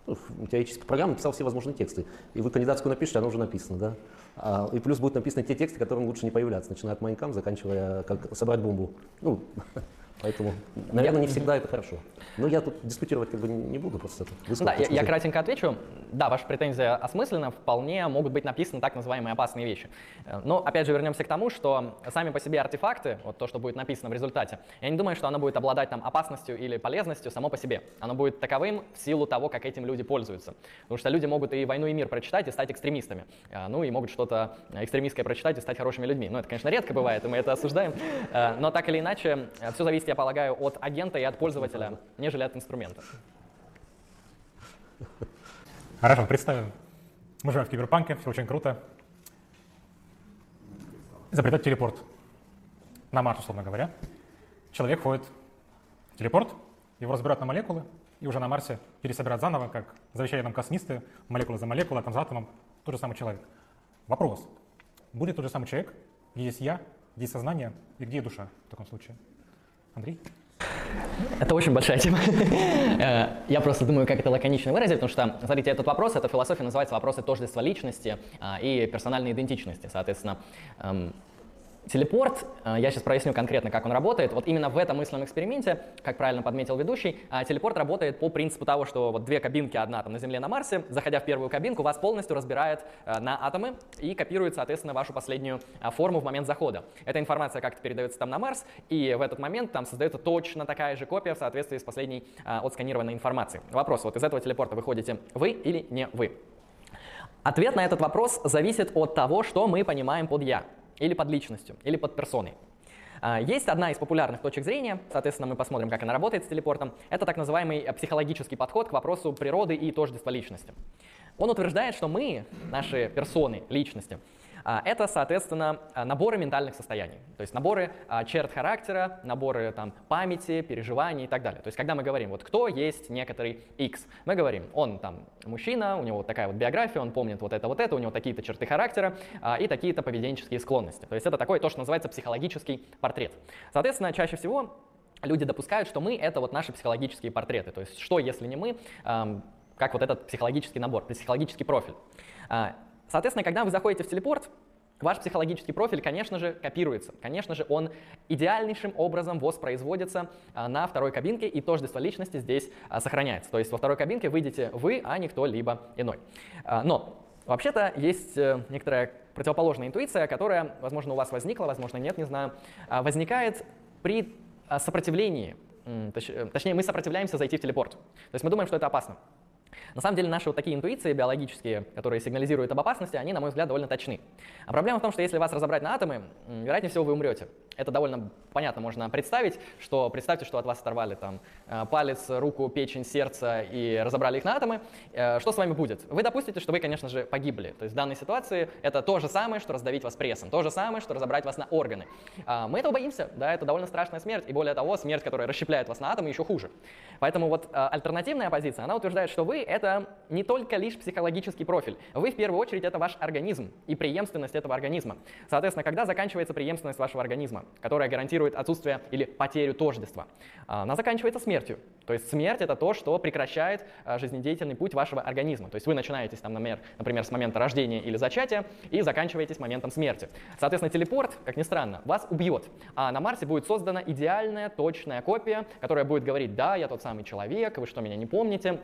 Ну, теоретическая программа написал все возможные тексты. И вы кандидатскую напишете, она уже написана, да. А, и плюс будут написаны те тексты, которым лучше не появляться, начиная от Майнкам, заканчивая как собрать бомбу. Ну, Поэтому, наверное, не всегда это хорошо. Но я тут дискутировать как бы не буду, просто это Да, я, я кратенько отвечу. Да, ваша претензия осмыслена, вполне могут быть написаны так называемые опасные вещи. Э, но, опять же, вернемся к тому, что сами по себе артефакты, вот то, что будет написано в результате, я не думаю, что оно будет обладать там опасностью или полезностью само по себе. Оно будет таковым в силу того, как этим люди пользуются. Потому что люди могут и «Войну и мир» прочитать и стать экстремистами. Э, ну и могут что-то экстремистское прочитать и стать хорошими людьми. Ну, это, конечно, редко бывает, и мы это осуждаем. Э, но так или иначе, все зависит я полагаю, от агента и от пользователя, нежели от инструмента. Хорошо, представим. Мы живем в киберпанке, все очень круто. Изобретать телепорт. На Марс, условно говоря. Человек ходит в телепорт, его разбирают на молекулы, и уже на Марсе пересобирать заново, как завещали нам космисты, молекула за молекулой, атом за атомом, тот же самый человек. Вопрос. Будет тот же самый человек, где есть я, где есть сознание и где душа в таком случае? Андрей? Это очень большая тема. Э, я просто думаю, как это лаконично выразить, потому что, смотрите, этот вопрос, эта философия называется вопросы тождества личности а, и персональной идентичности. Соответственно, эм, Телепорт, э, я сейчас проясню конкретно, как он работает. Вот именно в этом мысленном эксперименте, как правильно подметил ведущий, э, телепорт работает по принципу того, что вот две кабинки, одна там на Земле, на Марсе, заходя в первую кабинку, вас полностью разбирает э, на атомы и копирует, соответственно, вашу последнюю форму в момент захода. Эта информация как-то передается там на Марс, и в этот момент там создается точно такая же копия в соответствии с последней отсканированной информацией. Вопрос, вот из этого телепорта выходите вы или не вы? Ответ на этот вопрос зависит от того, что мы понимаем под «я» или под личностью, или под персоной. А, есть одна из популярных точек зрения, соответственно, мы посмотрим, как она работает с телепортом. Это так называемый психологический подход к вопросу природы и тождества личности. Он утверждает, что мы, наши персоны, личности, это, соответственно, а, наборы ментальных состояний, то есть наборы а, черт характера, наборы там, памяти, переживаний и так далее. То есть когда мы говорим, вот кто есть некоторый X, мы говорим, он там мужчина, у него вот такая вот биография, он помнит вот это, вот это, у него такие-то черты характера и такие-то поведенческие склонности. То есть это такое то, что называется психологический портрет. Соответственно, чаще всего люди допускают, что мы — это вот наши психологические портреты. То есть что, если не мы, как вот этот психологический набор, психологический профиль. Соответственно, когда вы заходите в телепорт, Ваш психологический профиль, конечно же, копируется. Конечно же, он идеальнейшим образом воспроизводится а, на второй кабинке, и тождество личности здесь а, сохраняется. То есть во второй кабинке выйдете вы, а не кто-либо иной. А, но вообще-то есть э, некоторая противоположная интуиция, которая, возможно, у вас возникла, возможно, нет, не знаю, возникает при сопротивлении. Э, точнее, мы сопротивляемся зайти в телепорт. То есть мы думаем, что это опасно. На самом деле наши вот такие интуиции биологические, которые сигнализируют об опасности, они, на мой взгляд, довольно точны. А проблема в том, что если вас разобрать на атомы, вероятнее всего вы умрете. Это довольно понятно можно представить, что представьте, что от вас оторвали там э, палец, руку, печень, сердце и разобрали их на атомы. Э, что с вами будет? Вы допустите, что вы, конечно же, погибли. То есть в данной ситуации это то же самое, что раздавить вас прессом, то же самое, что разобрать вас на органы. А, мы этого боимся, да, это довольно страшная смерть, и более того, смерть, которая расщепляет вас на атомы, еще хуже. Поэтому вот э, альтернативная позиция, она утверждает, что вы — это не только лишь психологический профиль. Вы в первую очередь это ваш организм и преемственность этого организма. Соответственно, когда заканчивается преемственность вашего организма, которая гарантирует отсутствие или потерю тождества, а, она заканчивается смертью. То есть смерть это то, что прекращает а, жизнедеятельный путь вашего организма. То есть вы начинаетесь, там, например, например, с момента рождения или зачатия и заканчиваетесь моментом смерти. Соответственно, телепорт, как ни странно, вас убьет. А на Марсе будет создана идеальная, точная копия, которая будет говорить, да, я тот самый человек, вы что, меня не помните?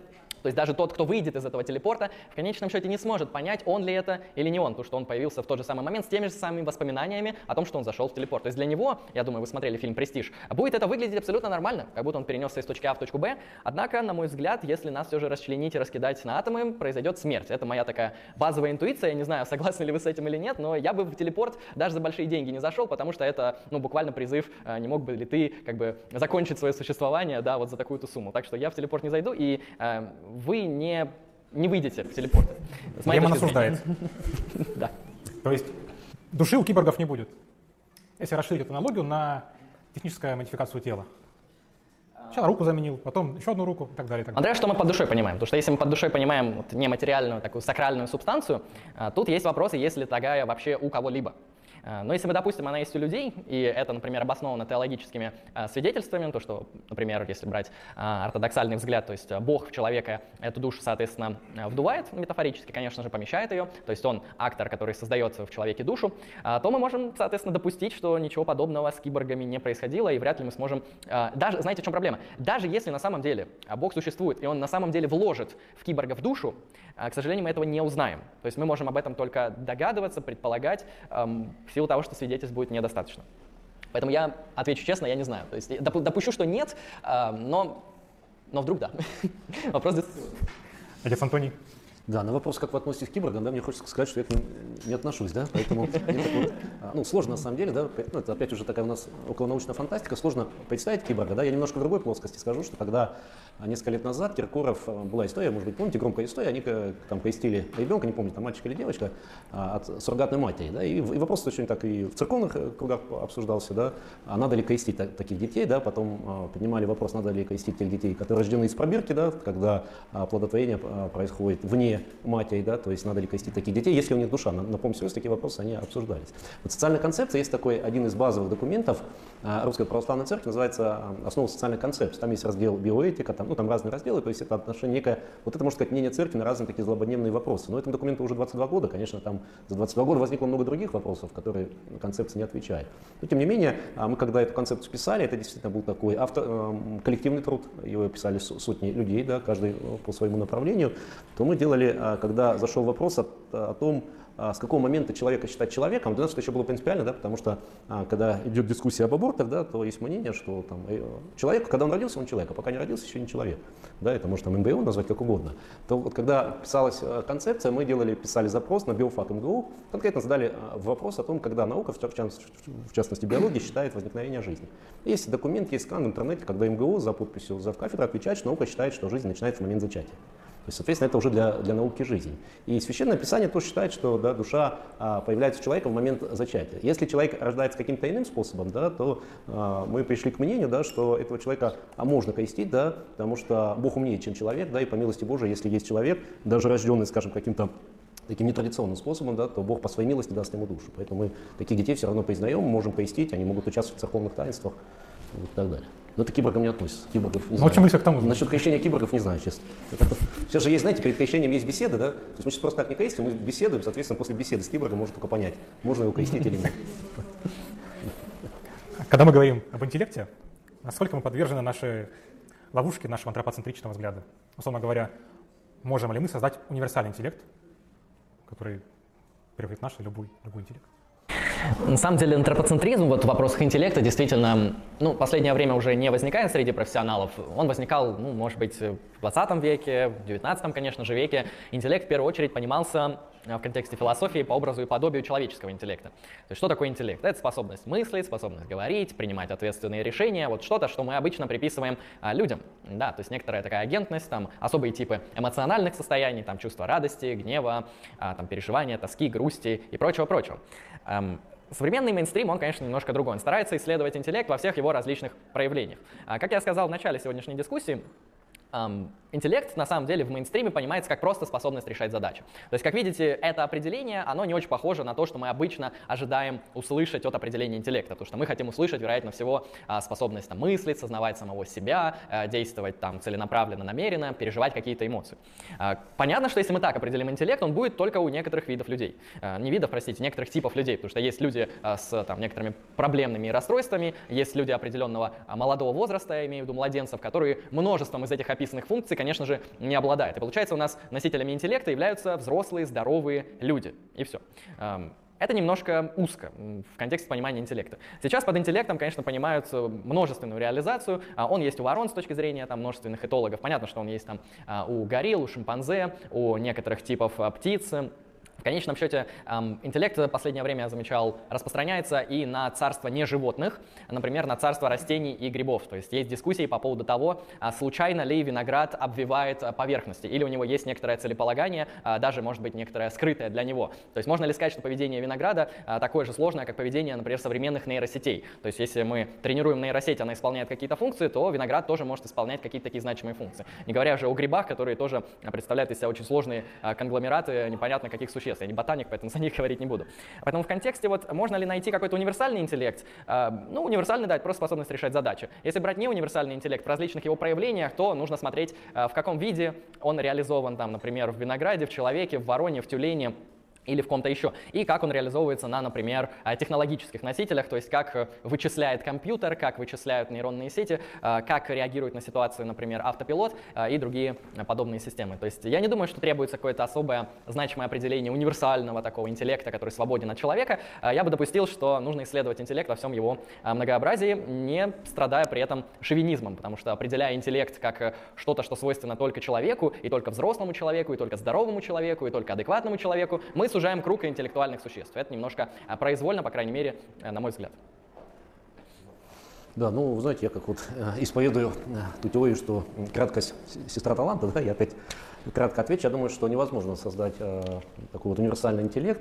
То есть даже тот, кто выйдет из этого телепорта, в конечном счете не сможет понять, он ли это или не он, потому что он появился в тот же самый момент с теми же самыми воспоминаниями о том, что он зашел в телепорт. То есть для него, я думаю, вы смотрели фильм «Престиж», будет это выглядеть абсолютно нормально, как будто он перенесся из точки А в точку Б. Однако, на мой взгляд, если нас все же расчленить и раскидать на атомы, произойдет смерть. Это моя такая базовая интуиция, я не знаю, согласны ли вы с этим или нет, но я бы в телепорт даже за большие деньги не зашел, потому что это, ну, буквально призыв, э, не мог бы ли ты, как бы, закончить свое существование, да, вот за такую-то сумму. Так что я в телепорт не зайду, и э, вы не не выйдете в телепорт. Демон осуждает. Да. То есть души у киборгов не будет. Если расширить эту аналогию на техническую модификацию тела. Сначала руку заменил, потом еще одну руку и так далее. И так далее. Андрей, что мы под душой понимаем? Потому что если мы под душой понимаем вот нематериальную, такую сакральную субстанцию, а, тут есть вопросы, есть ли такая вообще у кого-либо. А, но если мы допустим, она есть у людей, и это, например, обосновано теологическими а, свидетельствами, то, что, например, если брать а, ортодоксальный взгляд, то есть Бог в человека эту душу, соответственно, вдувает метафорически, конечно же, помещает ее, то есть он актор, который создает в человеке душу, то мы можем, соответственно, допустить, что ничего подобного с киборгами не происходило, и вряд ли мы сможем... Даже, знаете, в чем проблема? Даже если на самом деле Бог существует, и он на самом деле вложит в киборгов душу, к сожалению, мы этого не узнаем. То есть мы можем об этом только догадываться, предполагать, в силу того, что свидетельств будет недостаточно. Поэтому я отвечу честно, я не знаю. То есть допущу, что нет, но, но вдруг да. Вопрос Отец Антоний. Да, на вопрос, как вы относитесь к киборгам, да, мне хочется сказать, что я к ним не отношусь, да, поэтому а, ну, сложно на самом деле, да, ну, это опять уже такая у нас околонаучная фантастика, сложно представить киборга, да, я немножко в другой плоскости скажу, что когда несколько лет назад Киркоров а, была история, может быть, помните, громкая история, они там поистили ребенка, не помню, там мальчик или девочка, а, от суррогатной матери, да, и, и вопрос очень так и в церковных э, кругах обсуждался, да, а надо ли крестить таких детей, да, потом поднимали вопрос, надо ли крестить тех детей, которые рождены из пробирки, да, когда плодотворение происходит вне матери, да, то есть надо ли крестить таких детей, если у них душа. На, на помощь такие вопросы они обсуждались. Вот социальная концепция есть такой один из базовых документов а, Русской Православной Церкви, называется а, «Основа социальной концепции». Там есть раздел биоэтика, там, ну, там разные разделы, то есть это отношение некое, вот это, можно сказать, мнение Церкви на разные такие злободневные вопросы. Но этому документу уже 22 года, конечно, там за 22 года возникло много других вопросов, которые концепция не отвечает. Но тем не менее, а, мы когда эту концепцию писали, это действительно был такой авто, коллективный труд, его писали сотни людей, да, каждый э, по своему направлению, то мы делали когда зашел вопрос о, о том, а, с какого момента человека считать человеком, для нас это еще было принципиально, да, потому что а, когда идет дискуссия об абортах, да, то есть мнение, что там, э, человек, когда он родился, он человек, а пока не родился, еще не человек. Да, это может там МГУ назвать как угодно. То вот когда писалась э, концепция, мы делали, писали запрос на биофак МГУ, конкретно задали а, вопрос о том, когда наука, в частности биология, считает возникновение жизни. Есть документ, есть скан в интернете, когда МГУ за подписью за кафедры отвечает, что наука считает, что жизнь начинается в момент зачатия. Есть, соответственно, это уже для, для науки жизнь. И Священное Писание тоже считает, что да, душа а, появляется у человека в момент зачатия. Если человек рождается каким-то иным способом, да, то а, мы пришли к мнению, да, что этого человека а, можно крестить, да, потому что Бог умнее, чем человек, да, и по милости Божией, если есть человек, даже рожденный, скажем, каким-то таким нетрадиционным способом, да, то Бог по своей милости даст ему душу. Поэтому мы таких детей все равно признаем, можем крестить, они могут участвовать в церковных таинствах и так далее. Но это к киборгам не относится. Киборгов не ну, знаю. к тому. Насчет крещения киборгов не знаю, честно. Сейчас же есть, знаете, перед крещением есть беседа, да? То есть мы сейчас просто так не крестим, мы беседуем, соответственно, после беседы с киборгом можно только понять, можно его крестить или нет. Когда мы говорим об интеллекте, насколько мы подвержены нашей ловушке нашего антропоцентричного взгляда? Условно говоря, можем ли мы создать универсальный интеллект, который превратит наш любой, любой интеллект? На самом деле антропоцентризм вот в вопросах интеллекта действительно, ну, последнее время уже не возникает среди профессионалов. Он возникал, ну, может быть, в 20 веке, в 19, конечно же, веке. Интеллект в первую очередь понимался в контексте философии по образу и подобию человеческого интеллекта. То есть что такое интеллект? Это способность мыслить, способность говорить, принимать ответственные решения, вот что-то, что мы обычно приписываем а, людям. Да, то есть некоторая такая агентность, там особые типы эмоциональных состояний, там чувство радости, гнева, а, там переживания, тоски, грусти и прочего-прочего. Эм, Современный мейнстрим, он, конечно, немножко другой. Он старается исследовать интеллект во всех его различных проявлениях. А, как я сказал в начале сегодняшней дискуссии, интеллект на самом деле в мейнстриме понимается как просто способность решать задачи. То есть, как видите, это определение, оно не очень похоже на то, что мы обычно ожидаем услышать от определения интеллекта, потому что мы хотим услышать, вероятно всего, а, способность там, мыслить, сознавать самого себя, э, действовать там целенаправленно, намеренно, переживать какие-то эмоции. А, понятно, что если мы так определим интеллект, он будет только у некоторых видов людей. Не видов, простите, некоторых типов людей, потому что есть люди с там, некоторыми проблемными расстройствами, есть люди определенного молодого возраста, я имею в виду младенцев, которые множеством из этих описанных функций, конечно же, не обладает. И получается, у нас носителями интеллекта являются взрослые, здоровые люди. И все. Это немножко узко в контексте понимания интеллекта. Сейчас под интеллектом, конечно, понимают множественную реализацию. А он есть у ворон с точки зрения там, множественных этологов. Понятно, что он есть там а, у горилл, у шимпанзе, у некоторых типов а, птиц, конечном счете, интеллект в последнее время, я замечал, распространяется и на царство не животных, например, на царство растений и грибов. То есть есть дискуссии по поводу того, а случайно ли виноград обвивает а, поверхности, или у него есть некоторое целеполагание, а, даже, может быть, некоторое скрытое для него. То есть можно ли сказать, что поведение винограда такое же сложное, как поведение, например, современных нейросетей. То есть если мы тренируем нейросеть, она исполняет какие-то функции, то виноград тоже может исполнять какие-то такие значимые функции. Не говоря уже о грибах, которые тоже представляют из себя очень сложные конгломераты непонятно каких существ. Существ. Я не ботаник, поэтому за них говорить не буду. Поэтому в контексте вот можно ли найти какой-то универсальный интеллект? Э, ну, универсальный, да, это просто способность решать задачи. Если брать не универсальный интеллект в различных его проявлениях, то нужно смотреть, в каком виде он реализован, там, например, в винограде, в человеке, в вороне, в тюлене, или в ком-то еще. И как он реализовывается на, например, э, технологических носителях, то есть как э, вычисляет компьютер, как вычисляют нейронные сети, э, как реагирует на ситуацию, например, автопилот и другие подобные системы. То есть я не думаю, что требуется какое-то особое значимое определение универсального такого интеллекта, который свободен от человека. Я бы допустил, что нужно исследовать интеллект во всем его многообразии, не страдая при этом шовинизмом, потому что определяя интеллект как что-то, что свойственно только человеку, и только взрослому человеку, и только здоровому человеку, и только адекватному человеку, мы сужаем круг интеллектуальных существ. Это немножко а, произвольно, по крайней мере, э, на мой взгляд. Да, ну, вы знаете, я как вот э, исповедую э, ту теорию, что краткость сестра таланта, да, я опять кратко отвечу. Я думаю, что невозможно создать такой вот универсальный интеллект.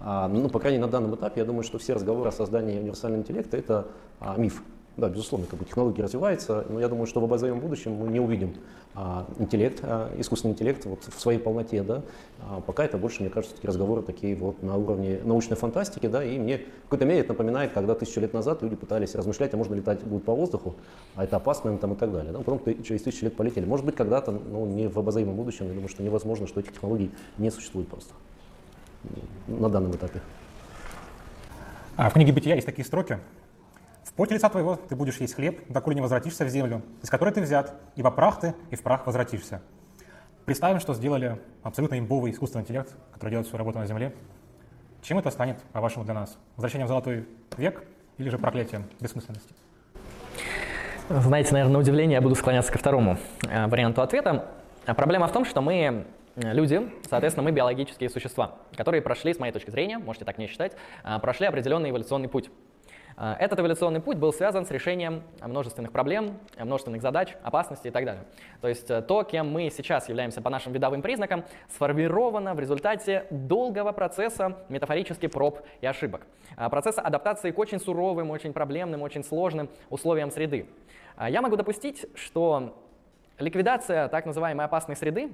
А, ну, по крайней мере, на данном этапе, я думаю, что все разговоры о создании универсального интеллекта – это а, миф. Да, безусловно, как бы технологии развиваются, но я думаю, что в обозримом будущем мы не увидим а, интеллект, а, искусственный интеллект вот в своей полноте, да. А, пока это больше, мне кажется, такие разговоры такие вот на уровне научной фантастики, да, и мне в какой-то мере это напоминает, когда тысячу лет назад люди пытались размышлять, а можно летать будет по воздуху, а это опасно там, и так далее. Да. Потом через тысячу лет полетели. Может быть, когда-то, но не в обозримом будущем, я думаю, что невозможно, что этих технологий не существует просто на данном этапе. А в книге «Бытия» есть такие строки, в поте лица твоего ты будешь есть хлеб, доколе не возвратишься в землю, из которой ты взят, ибо прах ты, и в прах возвратишься. Представим, что сделали абсолютно имбовый искусственный интеллект, который делает всю работу на Земле. Чем это станет, по-вашему, для нас? Возвращением в золотой век или же проклятием бессмысленности? Знаете, наверное, на удивление я буду склоняться ко второму э, варианту ответа. Проблема в том, что мы э, люди, соответственно, мы биологические существа, которые прошли, с моей точки зрения, можете так не считать, э, прошли определенный эволюционный путь. А, этот эволюционный путь был связан с решением множественных проблем, множественных задач, опасностей и так далее. То есть э, то, кем мы сейчас являемся по нашим видовым признакам, сформировано в результате долгого процесса метафорических проб и ошибок. А, процесса адаптации к очень суровым, очень проблемным, очень сложным условиям среды. А, я могу допустить, что ликвидация так называемой опасной среды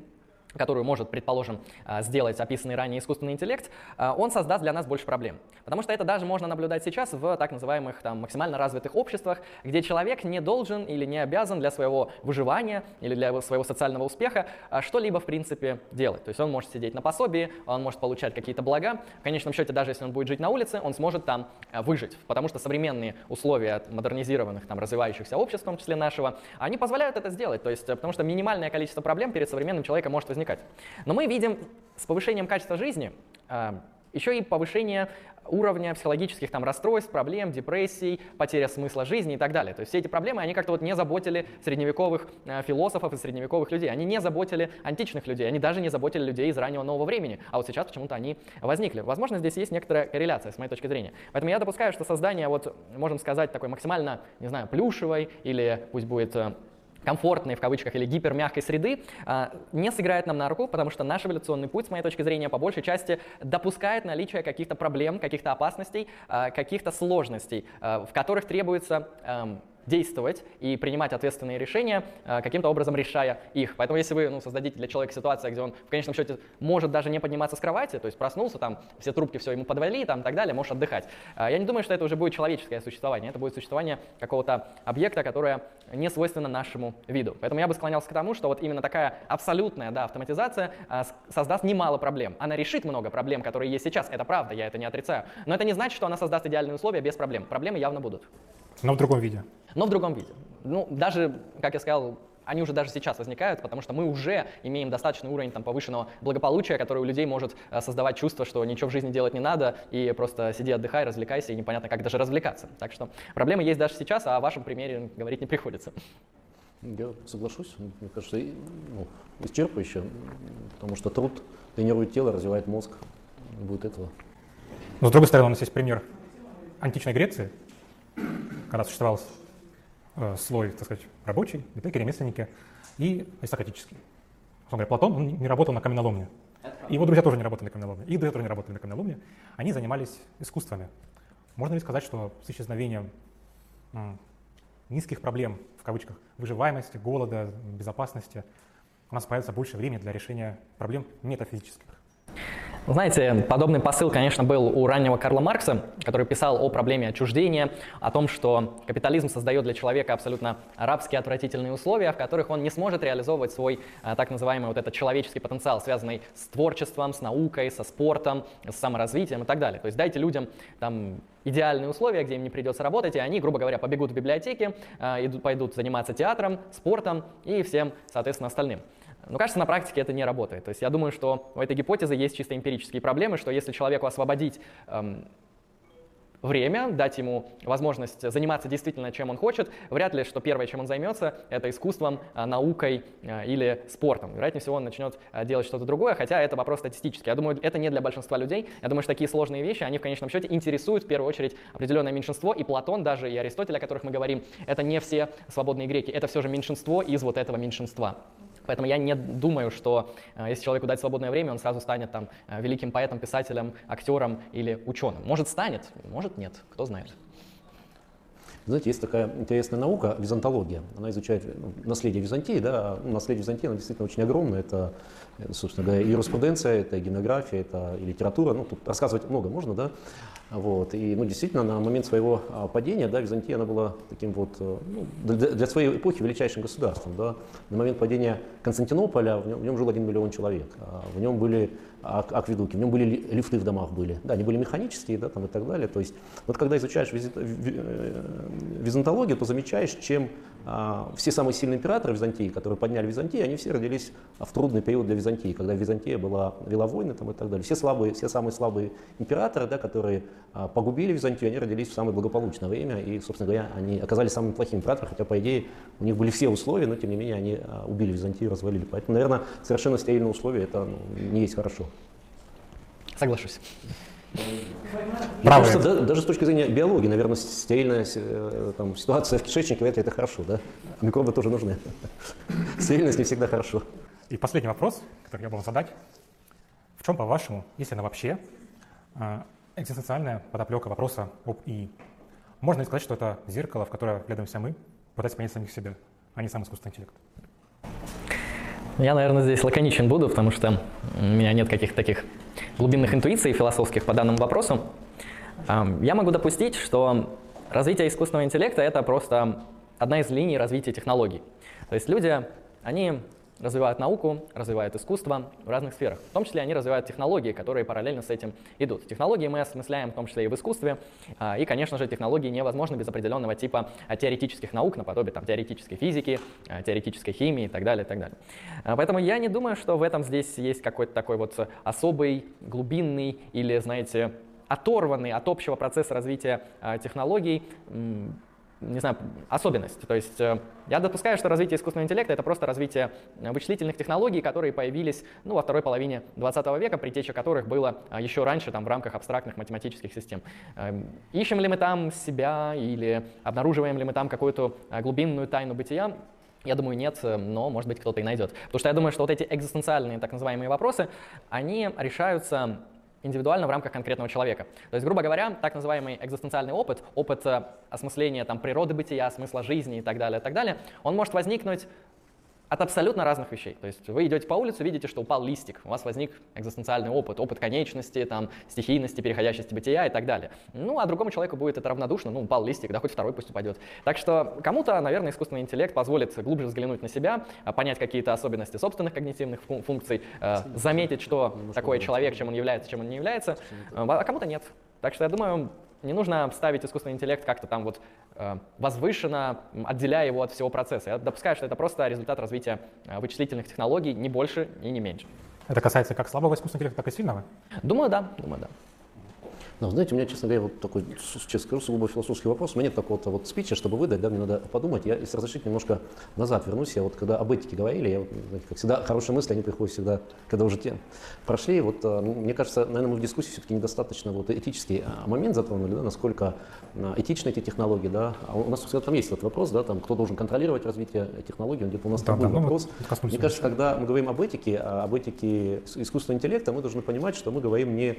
которую может, предположим, а, сделать описанный ранее искусственный интеллект, а, он создаст для нас больше проблем. Потому что это даже можно наблюдать сейчас в так называемых там, максимально развитых обществах, где человек не должен или не обязан для своего выживания или для своего социального успеха а, что-либо в принципе делать. То есть он может сидеть на пособии, он может получать какие-то блага. В конечном счете, даже если он будет жить на улице, он сможет там выжить. Потому что современные условия модернизированных, там, развивающихся обществ, в том числе нашего, они позволяют это сделать. То есть, потому что минимальное количество проблем перед современным человеком может возникать. Но мы видим с повышением качества жизни а, еще и повышение уровня психологических там, расстройств, проблем, депрессий, потеря смысла жизни и так далее. То есть все эти проблемы, они как-то вот не заботили средневековых э, философов и средневековых людей. Они не заботили античных людей, они даже не заботили людей из раннего нового времени. А вот сейчас почему-то они возникли. Возможно, здесь есть некоторая корреляция, с моей точки зрения. Поэтому я допускаю, что создание, вот, можем сказать, такой максимально, не знаю, плюшевой или пусть будет э, комфортной, в кавычках, или гипермягкой среды, а, не сыграет нам на руку, потому что наш эволюционный путь, с моей точки зрения, по большей части допускает наличие каких-то проблем, каких-то опасностей, а, каких-то сложностей, а, в которых требуется эм, действовать и принимать ответственные решения, э, каким-то образом решая их. Поэтому если вы ну, создадите для человека ситуацию, где он в конечном счете может даже не подниматься с кровати, то есть проснулся, там все трубки все ему подвали там, и так далее, может отдыхать. Э, я не думаю, что это уже будет человеческое существование, это будет существование какого-то объекта, которое не свойственно нашему виду. Поэтому я бы склонялся к тому, что вот именно такая абсолютная да, автоматизация э, создаст немало проблем. Она решит много проблем, которые есть сейчас, это правда, я это не отрицаю. Но это не значит, что она создаст идеальные условия без проблем. Проблемы явно будут. Но в другом виде. Но в другом виде. Ну, даже, как я сказал, они уже даже сейчас возникают, потому что мы уже имеем достаточный уровень там, повышенного благополучия, который у людей может э, создавать чувство, что ничего в жизни делать не надо, и просто сиди, отдыхай, развлекайся, и непонятно, как даже развлекаться. Так что проблемы есть даже сейчас, а о вашем примере говорить не приходится. Я соглашусь, мне кажется, ну, исчерпывающе, потому что труд тренирует тело, развивает мозг, будет этого. Но с другой стороны, у нас есть пример античной Греции, когда существовал э, слой, так сказать, рабочий, библейки, ремесленники и аристократический. Он говорит, Платон он не работал на каменоломне. И его друзья тоже не работали на каменоломне. И друзья тоже не работали на каменоломне. Они занимались искусствами. Можно ли сказать, что с исчезновением низких проблем, в кавычках, выживаемости, голода, безопасности, у нас появится больше времени для решения проблем метафизических? Знаете, подобный посыл, конечно, был у раннего Карла Маркса, который писал о проблеме отчуждения, о том, что капитализм создает для человека абсолютно рабские отвратительные условия, в которых он не сможет реализовывать свой а, так называемый вот этот человеческий потенциал, связанный с творчеством, с наукой, со спортом, с саморазвитием и так далее. То есть дайте людям там идеальные условия, где им не придется работать, и они, грубо говоря, побегут в библиотеки, а, пойдут заниматься театром, спортом и всем, соответственно, остальным. Но кажется, на практике это не работает. То есть я думаю, что у этой гипотезы есть чисто эмпирические проблемы, что если человеку освободить эм, время, дать ему возможность заниматься действительно чем он хочет, вряд ли, что первое, чем он займется, это искусством, э, наукой э, или спортом. Вероятнее всего, он начнет э, делать что-то другое, хотя это вопрос статистический. Я думаю, это не для большинства людей. Я думаю, что такие сложные вещи, они в конечном счете интересуют в первую очередь определенное меньшинство, и Платон даже, и Аристотель, о которых мы говорим, это не все свободные греки, это все же меньшинство из вот этого меньшинства. Поэтому я не думаю, что э, если человеку дать свободное время, он сразу станет там э, великим поэтом, писателем, актером или ученым. Может станет, может нет, кто знает. Знаете, есть такая интересная наука, византология. Она изучает ну, наследие Византии. Да? Ну, наследие Византии оно действительно очень огромное. Это, собственно говоря, юриспруденция, это география, это и литература. Ну, тут рассказывать много можно, да? Вот. И ну, действительно, на момент своего а, падения да, Византия она была таким вот, э, ну, для, своей эпохи величайшим государством. Да. На момент падения Константинополя в нем, в нем жил один миллион человек. А в нем были акведуки, в нем были лифты в домах были. Да, они были механические да, там, и так далее. То есть, вот когда изучаешь э, византологию, то замечаешь, чем а, все самые сильные императоры Византии, которые подняли Византию, они все родились в трудный период для Византии, когда Византия была, вела войны там, и так далее. Все, слабые, все самые слабые императоры, да, которые а, погубили Византию, они родились в самое благополучное время, и, собственно говоря, они оказались самыми плохими императорами, хотя, по идее, у них были все условия, но, тем не менее, они а, убили Византию, развалили. Поэтому, наверное, совершенно стерильные условия, это ну, не есть хорошо. Соглашусь. Браво. Кажется, да, даже с точки зрения биологии, наверное, стерильная э, там, ситуация в кишечнике, это, это хорошо, да? Микробы тоже нужны. Стерильность не всегда хорошо. И последний вопрос, который я бы вам задать. В чем, по-вашему, если она вообще, э, экзистенциальная подоплека вопроса об ИИ? Можно ли сказать, что это зеркало, в которое глядимся мы, пытаясь понять самих себя, а не сам искусственный интеллект? Я, наверное, здесь лаконичен буду, потому что у меня нет каких-то таких глубинных интуиций философских по данному вопросу. Я могу допустить, что развитие искусственного интеллекта — это просто одна из линий развития технологий. То есть люди, они развивают науку, развивают искусство в разных сферах. В том числе они развивают технологии, которые параллельно с этим идут. Технологии мы осмысляем в том числе и в искусстве. А, и, конечно же, технологии невозможны без определенного типа а, теоретических наук, наподобие там, теоретической физики, а, теоретической химии и так далее. И так далее. Поэтому я не думаю, что в этом здесь есть какой-то такой вот особый, глубинный или, знаете, оторванный от общего процесса развития технологий не знаю, особенность. То есть э, я допускаю, что развитие искусственного интеллекта — это просто развитие э, вычислительных технологий, которые появились ну, во второй половине 20 века, притеча которых было э, еще раньше там, в рамках абстрактных математических систем. Эм, ищем ли мы там себя или обнаруживаем ли мы там какую-то глубинную тайну бытия? Я думаю, нет, но, может быть, кто-то и найдет. Потому что я думаю, что вот эти экзистенциальные так называемые вопросы, они решаются индивидуально в рамках конкретного человека. То есть, грубо говоря, так называемый экзистенциальный опыт, опыт э, осмысления там, природы бытия, смысла жизни и так далее, и так далее, он может возникнуть от абсолютно разных вещей. То есть вы идете по улице, видите, что упал листик, у вас возник экзистенциальный опыт, опыт конечности, там, стихийности, переходящести бытия и так далее. Ну, а другому человеку будет это равнодушно, ну, упал листик, да, хоть второй пусть упадет. Так что кому-то, наверное, искусственный интеллект позволит глубже взглянуть на себя, а, понять какие-то особенности собственных когнитивных функций, э, заметить, что такое человек, чем он является, чем он не является, а кому-то нет. Так что я думаю, не нужно ставить искусственный интеллект как-то там вот возвышенно, отделяя его от всего процесса. Я допускаю, что это просто результат развития э, вычислительных технологий, не больше и не меньше. Это касается как слабого искусственного интеллекта, так и сильного? Думаю, да. Думаю, да. Ну, знаете, у меня, честно говоря, вот такой, честно скажу, сугубо философский вопрос. У меня нет такого-то вот спича, чтобы выдать, да, мне надо подумать. Я, если разрешить, немножко назад вернусь. Я вот когда об этике говорили, я, знаете, как всегда, хорошие мысли, они приходят всегда, когда уже те прошли. Вот, а, мне кажется, наверное, мы в дискуссии все-таки недостаточно вот этический а, момент затронули, да, насколько а, этичны эти технологии, да. А у нас там есть этот вопрос, да, там, кто должен контролировать развитие технологий, он где-то у нас да, такой да, ну, вопрос. Ну, мне кажется, когда мы говорим об этике, об этике искусственного интеллекта, мы должны понимать, что мы говорим не,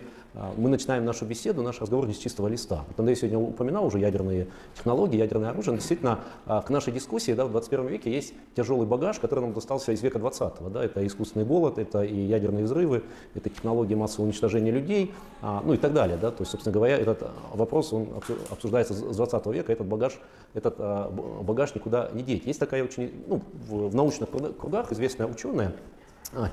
мы начинаем нашу беседу беседу, наш разговор не с чистого листа. Вот Андрей сегодня упоминал уже ядерные технологии, ядерное оружие. Но действительно, а, к нашей дискуссии да, в 21 веке есть тяжелый багаж, который нам достался из века 20 Да, это искусственный голод, это и ядерные взрывы, это технологии массового уничтожения людей, а, ну и так далее. Да. То есть, собственно говоря, этот вопрос он обсуждается с 20 века, этот багаж, этот а, багаж никуда не деть. Есть такая очень, ну, в, научных кругах известная ученая, а,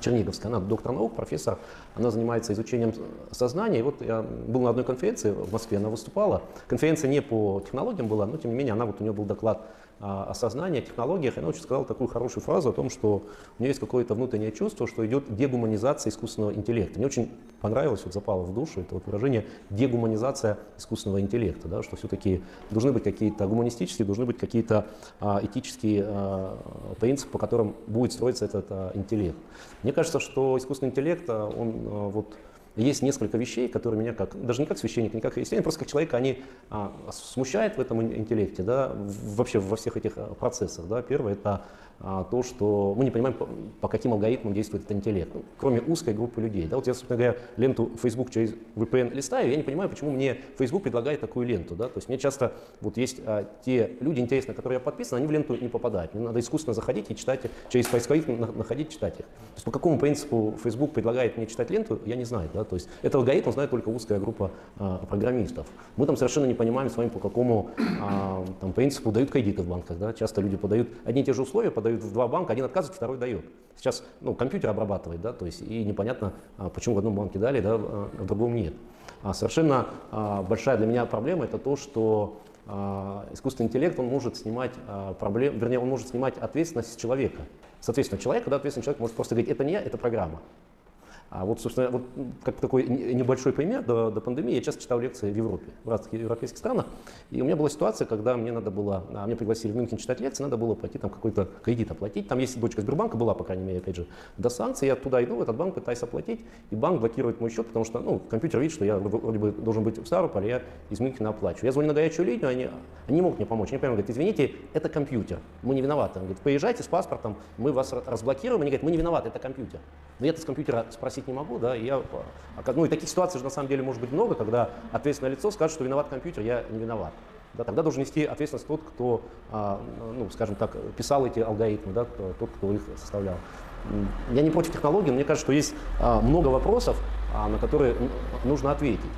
Черниговская, она доктор наук, профессор, она занимается изучением сознания. И вот я был на одной конференции в Москве, она выступала. Конференция не по технологиям была, но тем не менее, она вот у нее был доклад о сознании, о технологиях, она очень сказала такую хорошую фразу о том, что у нее есть какое-то внутреннее чувство, что идет дегуманизация искусственного интеллекта. Мне очень понравилось, вот запало в душу это вот выражение дегуманизация искусственного интеллекта, да, что все-таки должны быть какие-то гуманистические, должны быть какие-то а, этические а, принципы, по которым будет строиться этот а, интеллект. Мне кажется, что искусственный интеллект, а, он а, вот есть несколько вещей, которые меня как, даже не как священник, не как христианин, просто как человека, они а, смущают в этом интеллекте, да, вообще во всех этих а, процессах. Да. Первое это то, что мы не понимаем, по, каким алгоритмам действует этот интеллект, ну, кроме узкой группы людей. Да, вот я, собственно говоря, ленту Facebook через VPN листаю, я не понимаю, почему мне Facebook предлагает такую ленту. Да? То есть мне часто вот есть а, те люди, интересные, на которые я подписан, они в ленту не попадают. Мне надо искусственно заходить и читать, через поисковик находить, читать их. То есть по какому принципу Facebook предлагает мне читать ленту, я не знаю. Да? То есть этот алгоритм знает только узкая группа а, программистов. Мы там совершенно не понимаем с вами, по какому а, там, принципу дают кредиты в банках. Да? Часто люди подают одни и те же условия, подают дают в два банка, один отказывает, второй дает. Сейчас ну, компьютер обрабатывает, да, то есть и непонятно, а, почему в одном банке дали, да, а в другом нет. А совершенно а, большая для меня проблема это то, что искусственный интеллект он может снимать проблем, вернее, он может снимать ответственность с человека. Соответственно, человек, когда ответственный человек может просто говорить, это не я, это программа. А вот, собственно, вот как такой небольшой пример до, до пандемии, я часто читал лекции в Европе, в разных европейских странах, и у меня была ситуация, когда мне надо было, а, мне пригласили в Мюнхен читать лекции, надо было пойти там какой-то кредит оплатить. Там есть дочка Сбербанка, была, по крайней мере, опять же, до санкций, я туда иду, в этот банк пытаюсь оплатить, и банк блокирует мой счет, потому что, ну, компьютер видит, что я вроде бы должен быть в Ставрополе, я из Мюнхена оплачиваю. Я звоню на горячую линию, они, они не могут мне помочь. Они прямо говорят, извините, это компьютер, мы не виноваты. Он говорит, поезжайте с паспортом, мы вас разблокируем. Они говорят, мы не виноваты, это компьютер. Но я-то с компьютера спросить не могу, да, и я а ну и таких ситуаций же на самом деле может быть много, когда ответственное лицо скажет, что виноват компьютер, я не виноват. Да, тогда должен нести ответственность тот, кто, а, ну, скажем так, писал эти алгоритмы, да, тот, кто их составлял. Я не против технологий, но мне кажется, что есть а, много вопросов, на которые нужно ответить.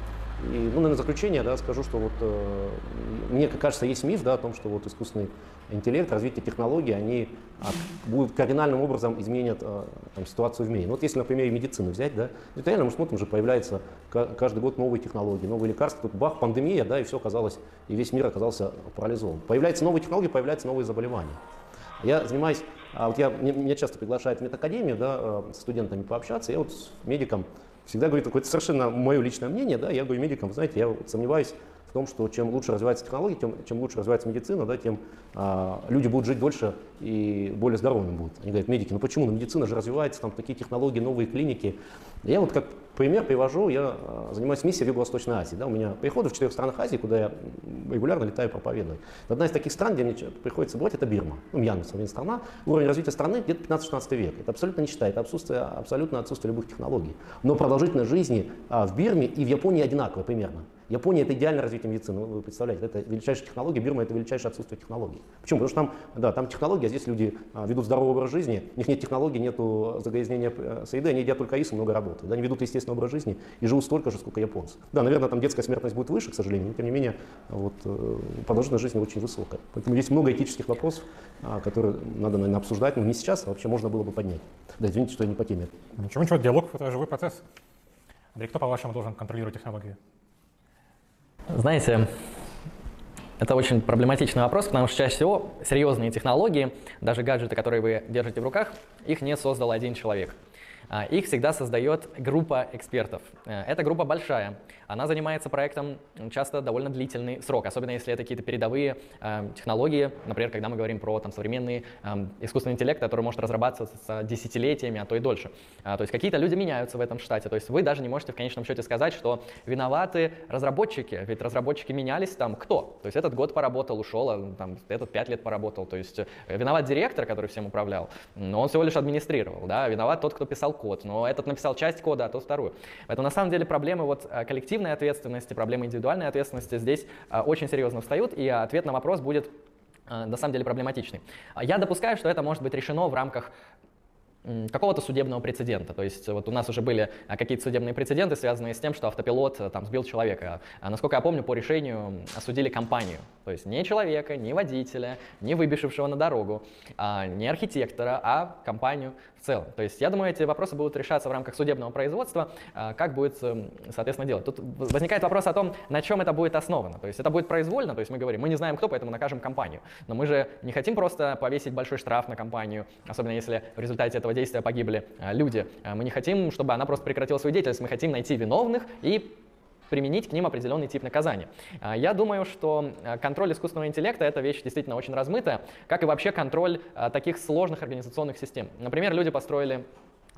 И, ну, наверное, заключение, да, скажу, что вот э, мне кажется, есть миф, да, о том, что вот искусственный интеллект, развитие технологий, они от, будут кардинальным образом изменят э, там, ситуацию в мире. Ну, вот если, например, медицину взять, да, это реально мы смотрим, уже появляется каждый год новые технологии, новые лекарства, тут бах, пандемия, да, и все оказалось, и весь мир оказался парализован. Появляются новые технологии, появляются новые заболевания. Я занимаюсь, а вот я, меня часто приглашают в медакадемию, да, с студентами пообщаться, я вот с медиком всегда говорю такое, совершенно мое личное мнение, да, я говорю медикам, знаете, я вот сомневаюсь в том, что чем лучше развивается технология, тем, чем лучше развивается медицина, да, тем а, люди будут жить дольше и более здоровыми будут. Они говорят, медики, ну почему? Ну медицина же развивается, там такие технологии, новые клиники. Я вот как пример привожу, я а, занимаюсь миссией в Юго-Восточной Азии. Да, у меня приходы в четырех странах Азии, куда я регулярно летаю проповедовать. Одна из таких стран, где мне приходится бывать, это Бирма. Ну, Мьянма, современная страна. Уровень развития страны где-то 15-16 век. Это абсолютно нищета, это отсутствие, абсолютно отсутствие любых технологий. Но продолжительность жизни а, в Бирме и в Японии одинаковая примерно. Япония это идеальное развитие медицины, вы представляете, это величайшая технология, Бирма это величайшее отсутствие технологий. Почему? Потому что там, да, там технологии, а здесь люди а, ведут здоровый образ жизни, у них нет технологий, нет загрязнения э, среды, они едят только рис и много работают. Да, они ведут естественный образ жизни и живут столько же, сколько японцы. Да, наверное, там детская смертность будет выше, к сожалению, но тем не менее вот, э, продолжительность жизни очень высокая. Поэтому есть много этических вопросов, а, которые надо, наверное, обсуждать, но не сейчас, а вообще можно было бы поднять. Да, извините, что я не по теме. Ничего, ничего, диалог — это живой процесс. Андрей, кто, по-вашему, должен контролировать технологии? Знаете, это очень проблематичный вопрос, потому что чаще всего серьезные технологии, даже гаджеты, которые вы держите в руках, их не создал один человек. А, их всегда создает группа экспертов. Э, эта группа большая, она занимается проектом часто довольно длительный срок, особенно если это какие-то передовые э, технологии, например, когда мы говорим про там, современный э, искусственный интеллект, который может разрабатываться десятилетиями, а то и дольше. А, то есть какие-то люди меняются в этом штате, то есть вы даже не можете в конечном счете сказать, что виноваты разработчики, ведь разработчики менялись там кто? То есть этот год поработал, ушел, а там, этот пять лет поработал, то есть виноват директор, который всем управлял, но он всего лишь администрировал, да, виноват тот, кто писал код, но этот написал часть кода, а тот вторую. Поэтому на самом деле проблемы вот э, коллективной ответственности, проблемы индивидуальной ответственности здесь э, очень серьезно встают, и ответ на вопрос будет на самом деле проблематичный. Я допускаю, что это может быть решено в рамках какого-то судебного прецедента. То есть вот у нас уже были а, какие-то судебные прецеденты, связанные с тем, что автопилот э, там сбил человека. А, насколько я помню, по решению осудили компанию. То есть не человека, не водителя, не выбежавшего на дорогу, а не архитектора, а компанию в целом. То есть я думаю, эти вопросы будут решаться в рамках судебного производства, а, как будет, соответственно, делать. Тут возникает вопрос о том, на чем это будет основано. То есть это будет произвольно, то есть мы говорим, мы не знаем кто, поэтому накажем компанию. Но мы же не хотим просто повесить большой штраф на компанию, особенно если в результате этого действия погибли а, люди. А, мы не хотим, чтобы она просто прекратила свою деятельность, мы хотим найти виновных и применить к ним определенный тип наказания. Я думаю, что контроль искусственного интеллекта — это вещь действительно очень размытая, как и вообще контроль таких сложных организационных систем. Например, люди построили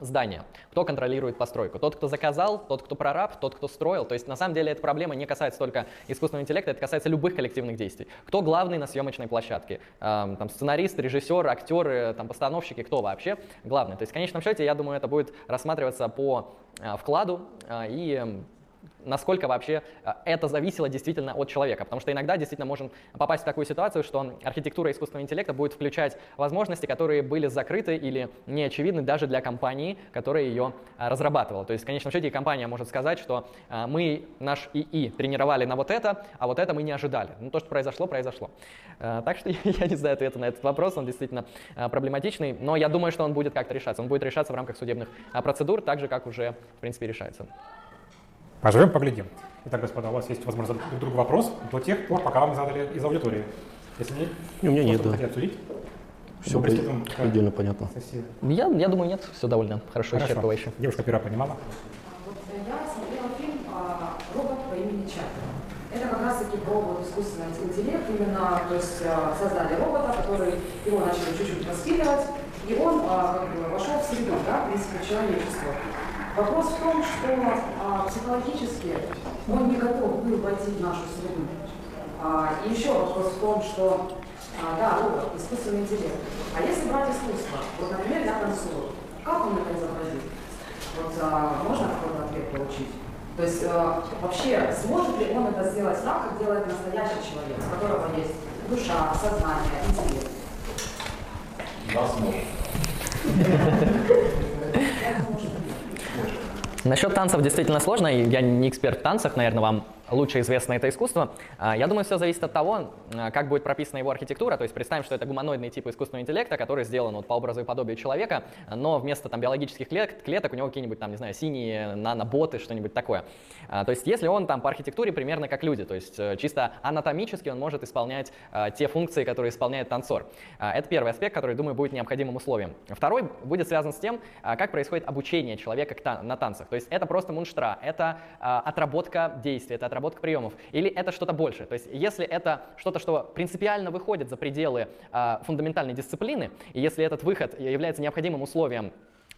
здания. Кто контролирует постройку? Тот, кто заказал, тот, кто прораб, тот, кто строил. То есть на самом деле эта проблема не касается только искусственного интеллекта, это касается любых коллективных действий. Кто главный на съемочной площадке? Эм, там, сценарист, режиссер, актеры, там, постановщики, кто вообще главный? То есть в конечном счете, я думаю, это будет рассматриваться по э, вкладу э, и насколько вообще э, это зависело действительно от человека. Потому что иногда действительно можем попасть в такую ситуацию, что архитектура искусственного интеллекта будет включать возможности, которые были закрыты или не очевидны даже для компании, которая ее э, разрабатывала. То есть в конечном счете компания может сказать, что э, мы наш ИИ тренировали на вот это, а вот это мы не ожидали. Ну то, что произошло, произошло. Так что я не знаю ответа на этот вопрос, он действительно проблематичный, но я думаю, что он будет как-то решаться. Он будет решаться в рамках судебных процедур, так же, как уже, в принципе, решается. Поживем, поглядим. Итак, господа, у вас есть возможность задать друг другу вопрос до тех пор, пока вам задали из аудитории. Если нет, у меня нет, да. обсудить. Все приступим предельно понятно. Я, я думаю, нет, все довольно хорошо, хорошо. исчерпывающе. Девушка первая понимала. Вот я смотрела фильм а, «Робот по имени Чак». Это как раз-таки про вот искусственный интеллект, именно, то есть а, создали робота, который его начали чуть-чуть воспитывать, и он а, как бы, вошел в среду, да, в принципе, человечество. Вопрос в том, что а, психологически он не готов был войти в нашу среду. А, и еще вопрос в том, что, а, да, робот, искусственный интеллект. А если брать искусство, вот, например, я танцую, как он это изобразит? Вот а, можно какой-то ответ получить? То есть а, вообще сможет ли он это сделать так, как делает настоящий человек, у которого есть душа, сознание, интеллект? Сможет. Насчет танцев действительно сложно, я не эксперт в танцах, наверное, вам лучше известно это искусство. А, я думаю, все зависит от того, а, как будет прописана его архитектура. То есть представим, что это гуманоидный тип искусственного интеллекта, который сделан вот по образу и подобию человека, но вместо там биологических клеток, клеток у него какие-нибудь там, не знаю, синие наноботы, что-нибудь такое. А, то есть если он там по архитектуре примерно как люди, то есть э, чисто анатомически он может исполнять те функции, которые исполняет танцор. Это первый аспект, который, думаю, будет необходимым условием. Второй будет связан с тем, как происходит обучение человека на танцах. То есть это просто мунштра, это отработка действий, это отработка отработка приемов, или это что-то большее. То есть если это что-то, что принципиально выходит за пределы э, фундаментальной дисциплины, и если этот выход является необходимым условием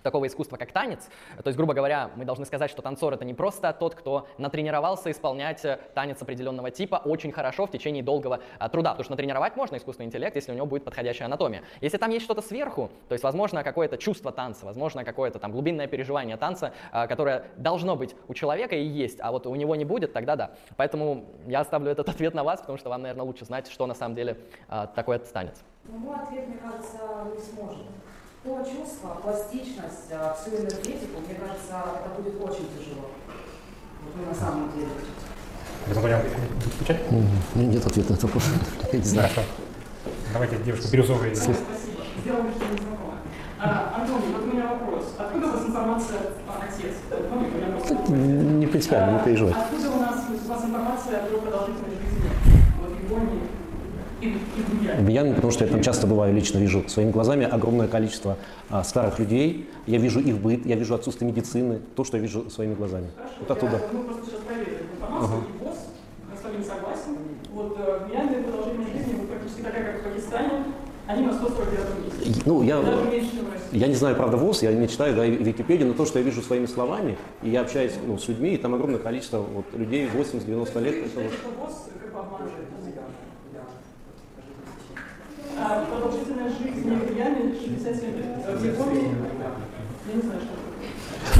такого искусства, как танец. То есть, грубо говоря, мы должны сказать, что танцор — это не просто тот, кто натренировался исполнять э, танец определенного типа очень хорошо в течение долгого а, труда, потому что натренировать можно искусственный интеллект, если у него будет подходящая анатомия. Если там есть что-то сверху, то есть, возможно, какое-то чувство танца, возможно, какое-то там глубинное переживание танца, а, которое должно быть у человека и есть, а вот у него не будет, тогда да. Поэтому я оставлю этот ответ на вас, потому что вам, наверное, лучше знать, что на самом деле а, такое танец. Ну, мой ответ, мне кажется, не сможет то чувство, пластичность, а, всю энергетику, мне кажется, это будет очень тяжело. Вот мы на самом деле. Включать? Нет ответа на этот вопрос. Я не знаю. Хорошо. Давайте девушка бирюзовая. Спасибо. Сделаем, что не знакомо. А, Антоний, вот у меня вопрос. Откуда у вас информация о отец? Ну, не принципиально, не переживай. Откуда у нас у вас информация о продолжительной жизни? Вот в Японии в Мьянме, потому что я там часто бываю, лично вижу своими глазами огромное количество а, старых людей. Я вижу их быт, я вижу отсутствие медицины, то, что я вижу своими глазами. Хорошо. Вот оттуда. Я, мы просто сейчас проверили информацию, ага. и ВОЗ с вами согласен. Вот э, в Мьянме продолжительность жизни будет практически такая, как в Пакистане. Они на 149 месте. Ну, я, Даже меньше, чем я не знаю, правда, ВОЗ, я не читаю да, Википедию, но то, что я вижу своими словами, и я общаюсь ну, с людьми, и там огромное количество вот, людей 80-90 лет. Это, вот. ВОЗ как бы обманывает а продолжительность жизни в Яме 67 лет. В Японии, я не знаю, что это.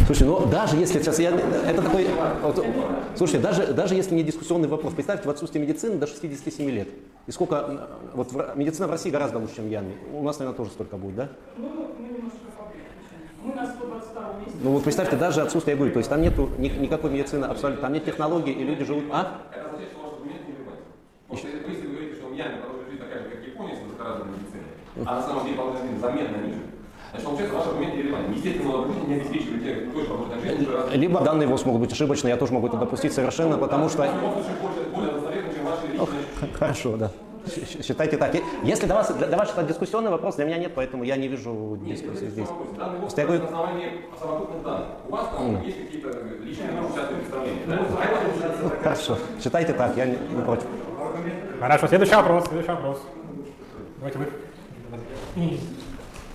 Слушай, ну даже если сейчас я... Это такой... Вот, слушайте, даже, даже если не дискуссионный вопрос, представьте, в отсутствии медицины до 67 лет. И сколько... Вот в, медицина в России гораздо лучше, чем в Яме. У нас, наверное, тоже столько будет, да? Ну, мы немножко Мы на 122 месте. Ну вот представьте, даже отсутствие, я говорю, то есть там нет ни, никакой медицины абсолютно, там нет технологий, и люди живут... А? Это означает, что аргумент не релевантен. Потому что если вы говорите, что в Яме продолжит жизнь такая же, как Высокоразвитой медициной, а на самом деле жизни заметно ниже, Значит, получается, ваш аргумент нерелевантен. Естественно, молодожены не обеспечивают тех, кто же уже раз. Либо данные ВОЗ могут быть ошибочны, я тоже могу это допустить совершенно, потому что... Личные Хорошо, да. Считайте так. Если для вас, для вас это дискуссионный вопрос, для меня нет, поэтому я не вижу дискуссии здесь. Данные Просто я на основании совокупных данных. У вас там есть какие-то личные частные представления. да? хорошо. Считайте так, я не, не против. Хорошо, следующий вопрос, следующий вопрос. Давайте вы.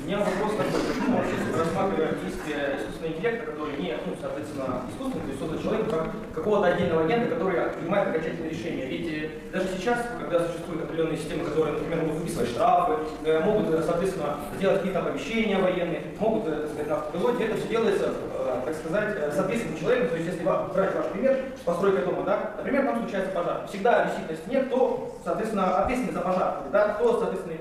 Меня вопрос такой, почему вообще рассматриваем действие искусственного интеллекта, который не, ну, соответственно, искусственный, то есть создан человеком, как какого-то отдельного агента, который принимает окончательные решения. Ведь э, даже сейчас, когда существуют определенные системы, которые, например, могут выписывать штрафы, э, могут, э, соответственно, сделать какие-то оповещения военные, могут, так сказать, на автопилоте, это все делается, так сказать, соответственным человеком. То есть, если брать ваш пример, постройка дома, да, например, там случается пожар. Всегда висит на стене, кто, соответственно, ответственный за пожар, да, кто, соответственно,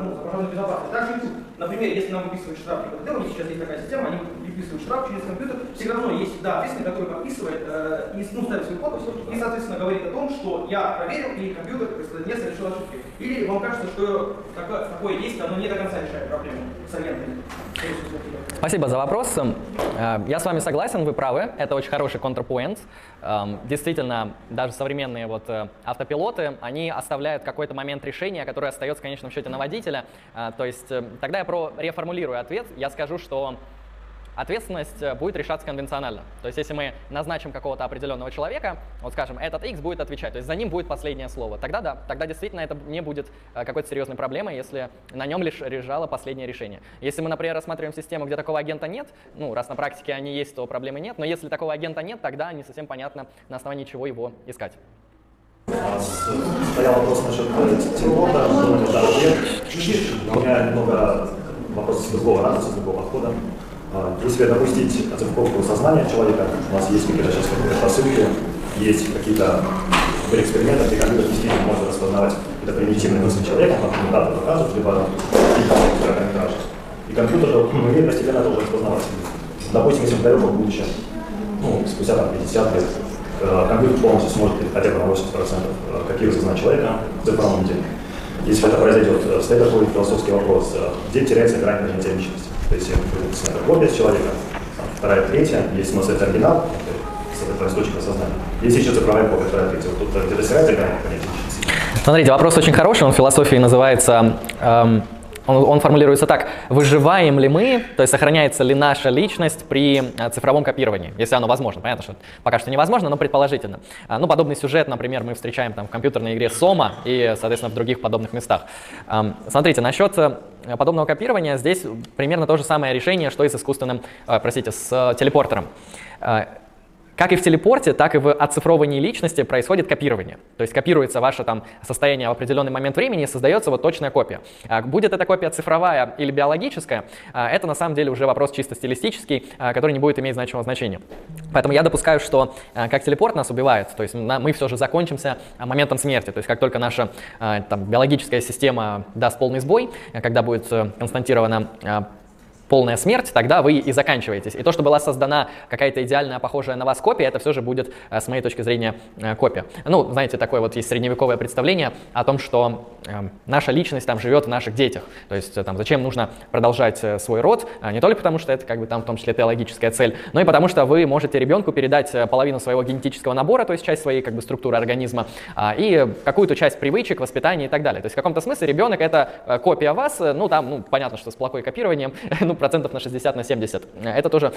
ну, за пожарную безопасность. Также и тут. Например, если нам выписывают штраф у них сейчас есть такая система, они выписывают штраф через компьютер, все равно есть всегда ответственный, который подписывает э, и ну, ставит свою подпись и, соответственно, говорит о том, что я проверил и компьютер не совершил ошибки. Или вам кажется, что такое, такое действие, оно не до конца решает проблему с агентами? Спасибо за вопрос. Э, Я с вами согласен, вы правы, это очень хороший контрпоинт. Эм, Действительно, даже современные вот э, автопилоты, они оставляют какой-то момент решения, который остается в конечном счете на водителя. Э, То есть тогда я про реформулирую ответ, я скажу, что Ответственность э, будет решаться конвенционально. То есть, если мы назначим какого-то определенного человека, вот скажем, этот X будет отвечать, то есть за ним будет последнее слово, тогда да, тогда действительно это не будет э, какой-то серьезной проблемой, если на нем лишь лежало последнее решение. Если мы, например, рассматриваем систему, где такого агента нет, ну, раз на практике они есть, то проблемы нет, но если такого агента нет, тогда не совсем понятно, на основании чего его искать. Стоял вопрос насчет э, телепорта, думаю, да, ответ. У меня немного вопрос с другого ракурса, с другого подхода. А, Если допустить оцифровку сознания человека, у нас есть какие-то сейчас посылки, есть какие-то были эксперименты, где компьютер действительно может распознавать какие-то примитивные мысли человека, например, дату показывать, либо какие-то короткометражи. И компьютер же умеет постепенно тоже распознавать. Допустим, если в далеком будущем, ну, спустя там 50 лет, э, компьютер полностью сможет хотя бы на 80% копировать сознание человека в цифровом виде. Если это произойдет, э, стоит такой философский вопрос, э, где теряется грань личности. То есть, это копия с человека, вторая, третья, есть у нас это оригинал, с этого источника сознания. Есть еще цифровая копия, вторая, третья. Вот тут э, где-то стирается личности. Смотрите, вопрос очень хороший, он в философии называется, эм, он, он формулируется так, выживаем ли мы, то есть сохраняется ли наша личность при э, цифровом копировании, если оно возможно. Понятно, что пока что невозможно, но предположительно. А, ну, подобный сюжет, например, мы встречаем там в компьютерной игре Сома и, соответственно, в других подобных местах. Смотрите, насчет э, подобного копирования здесь примерно то же самое решение, что и с искусственным, э, простите, с э, телепортером. Как и в телепорте, так и в оцифровании личности происходит копирование. То есть копируется ваше там состояние в определенный момент времени и создается вот точная копия. А Будет эта копия цифровая или биологическая, а, это на самом деле уже вопрос чисто стилистический, а, который не будет иметь значимого значения. Поэтому я допускаю, что как телепорт нас убивает, то есть мы все же закончимся моментом смерти. То есть как только наша там, биологическая система даст полный сбой, когда будет э, констатирована а, полная смерть, тогда вы и заканчиваетесь. И то, что была создана какая-то идеальная, похожая на вас копия, это все же будет, э, с моей точки зрения, э, копия. Ну, знаете, такое вот есть средневековое представление о том, что э, наша личность там живет в наших детях. То есть там зачем нужно продолжать свой род, а не только потому, что это как бы там в том числе теологическая цель, но и потому, что вы можете ребенку передать половину своего генетического набора, то есть часть своей как бы структуры организма, а, и какую-то часть привычек, воспитания и так далее. То есть в каком-то смысле ребенок это копия вас, ну там, ну понятно, что с плохой копированием, ну процентов на 60, на 70. Э, Это тоже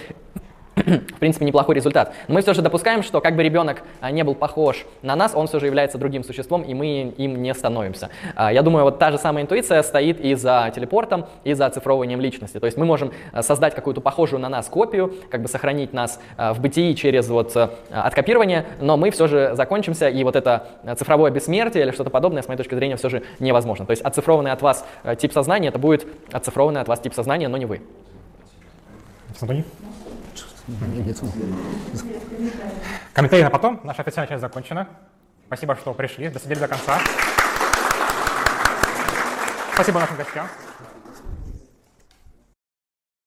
в принципе, неплохой результат. Но мы все же допускаем, что как бы ребенок а, не был похож на нас, он все же является другим существом, и мы им не становимся. А, Я думаю, вот та же самая интуиция стоит и за телепортом, и за оцифровыванием личности. То есть мы можем а, создать какую-то похожую на нас копию, как бы сохранить нас в бытии через вот откопирование, но мы все же закончимся, и вот это цифровое бессмертие или что-то подобное, с моей точки зрения, все же невозможно. То есть оцифрованный от вас тип сознания, это будет оцифрованный от вас тип сознания, но не вы. Антоний? Комментарии на потом. Наша официальная часть закончена. Спасибо, что пришли, досидели до конца. Спасибо нашим гостям.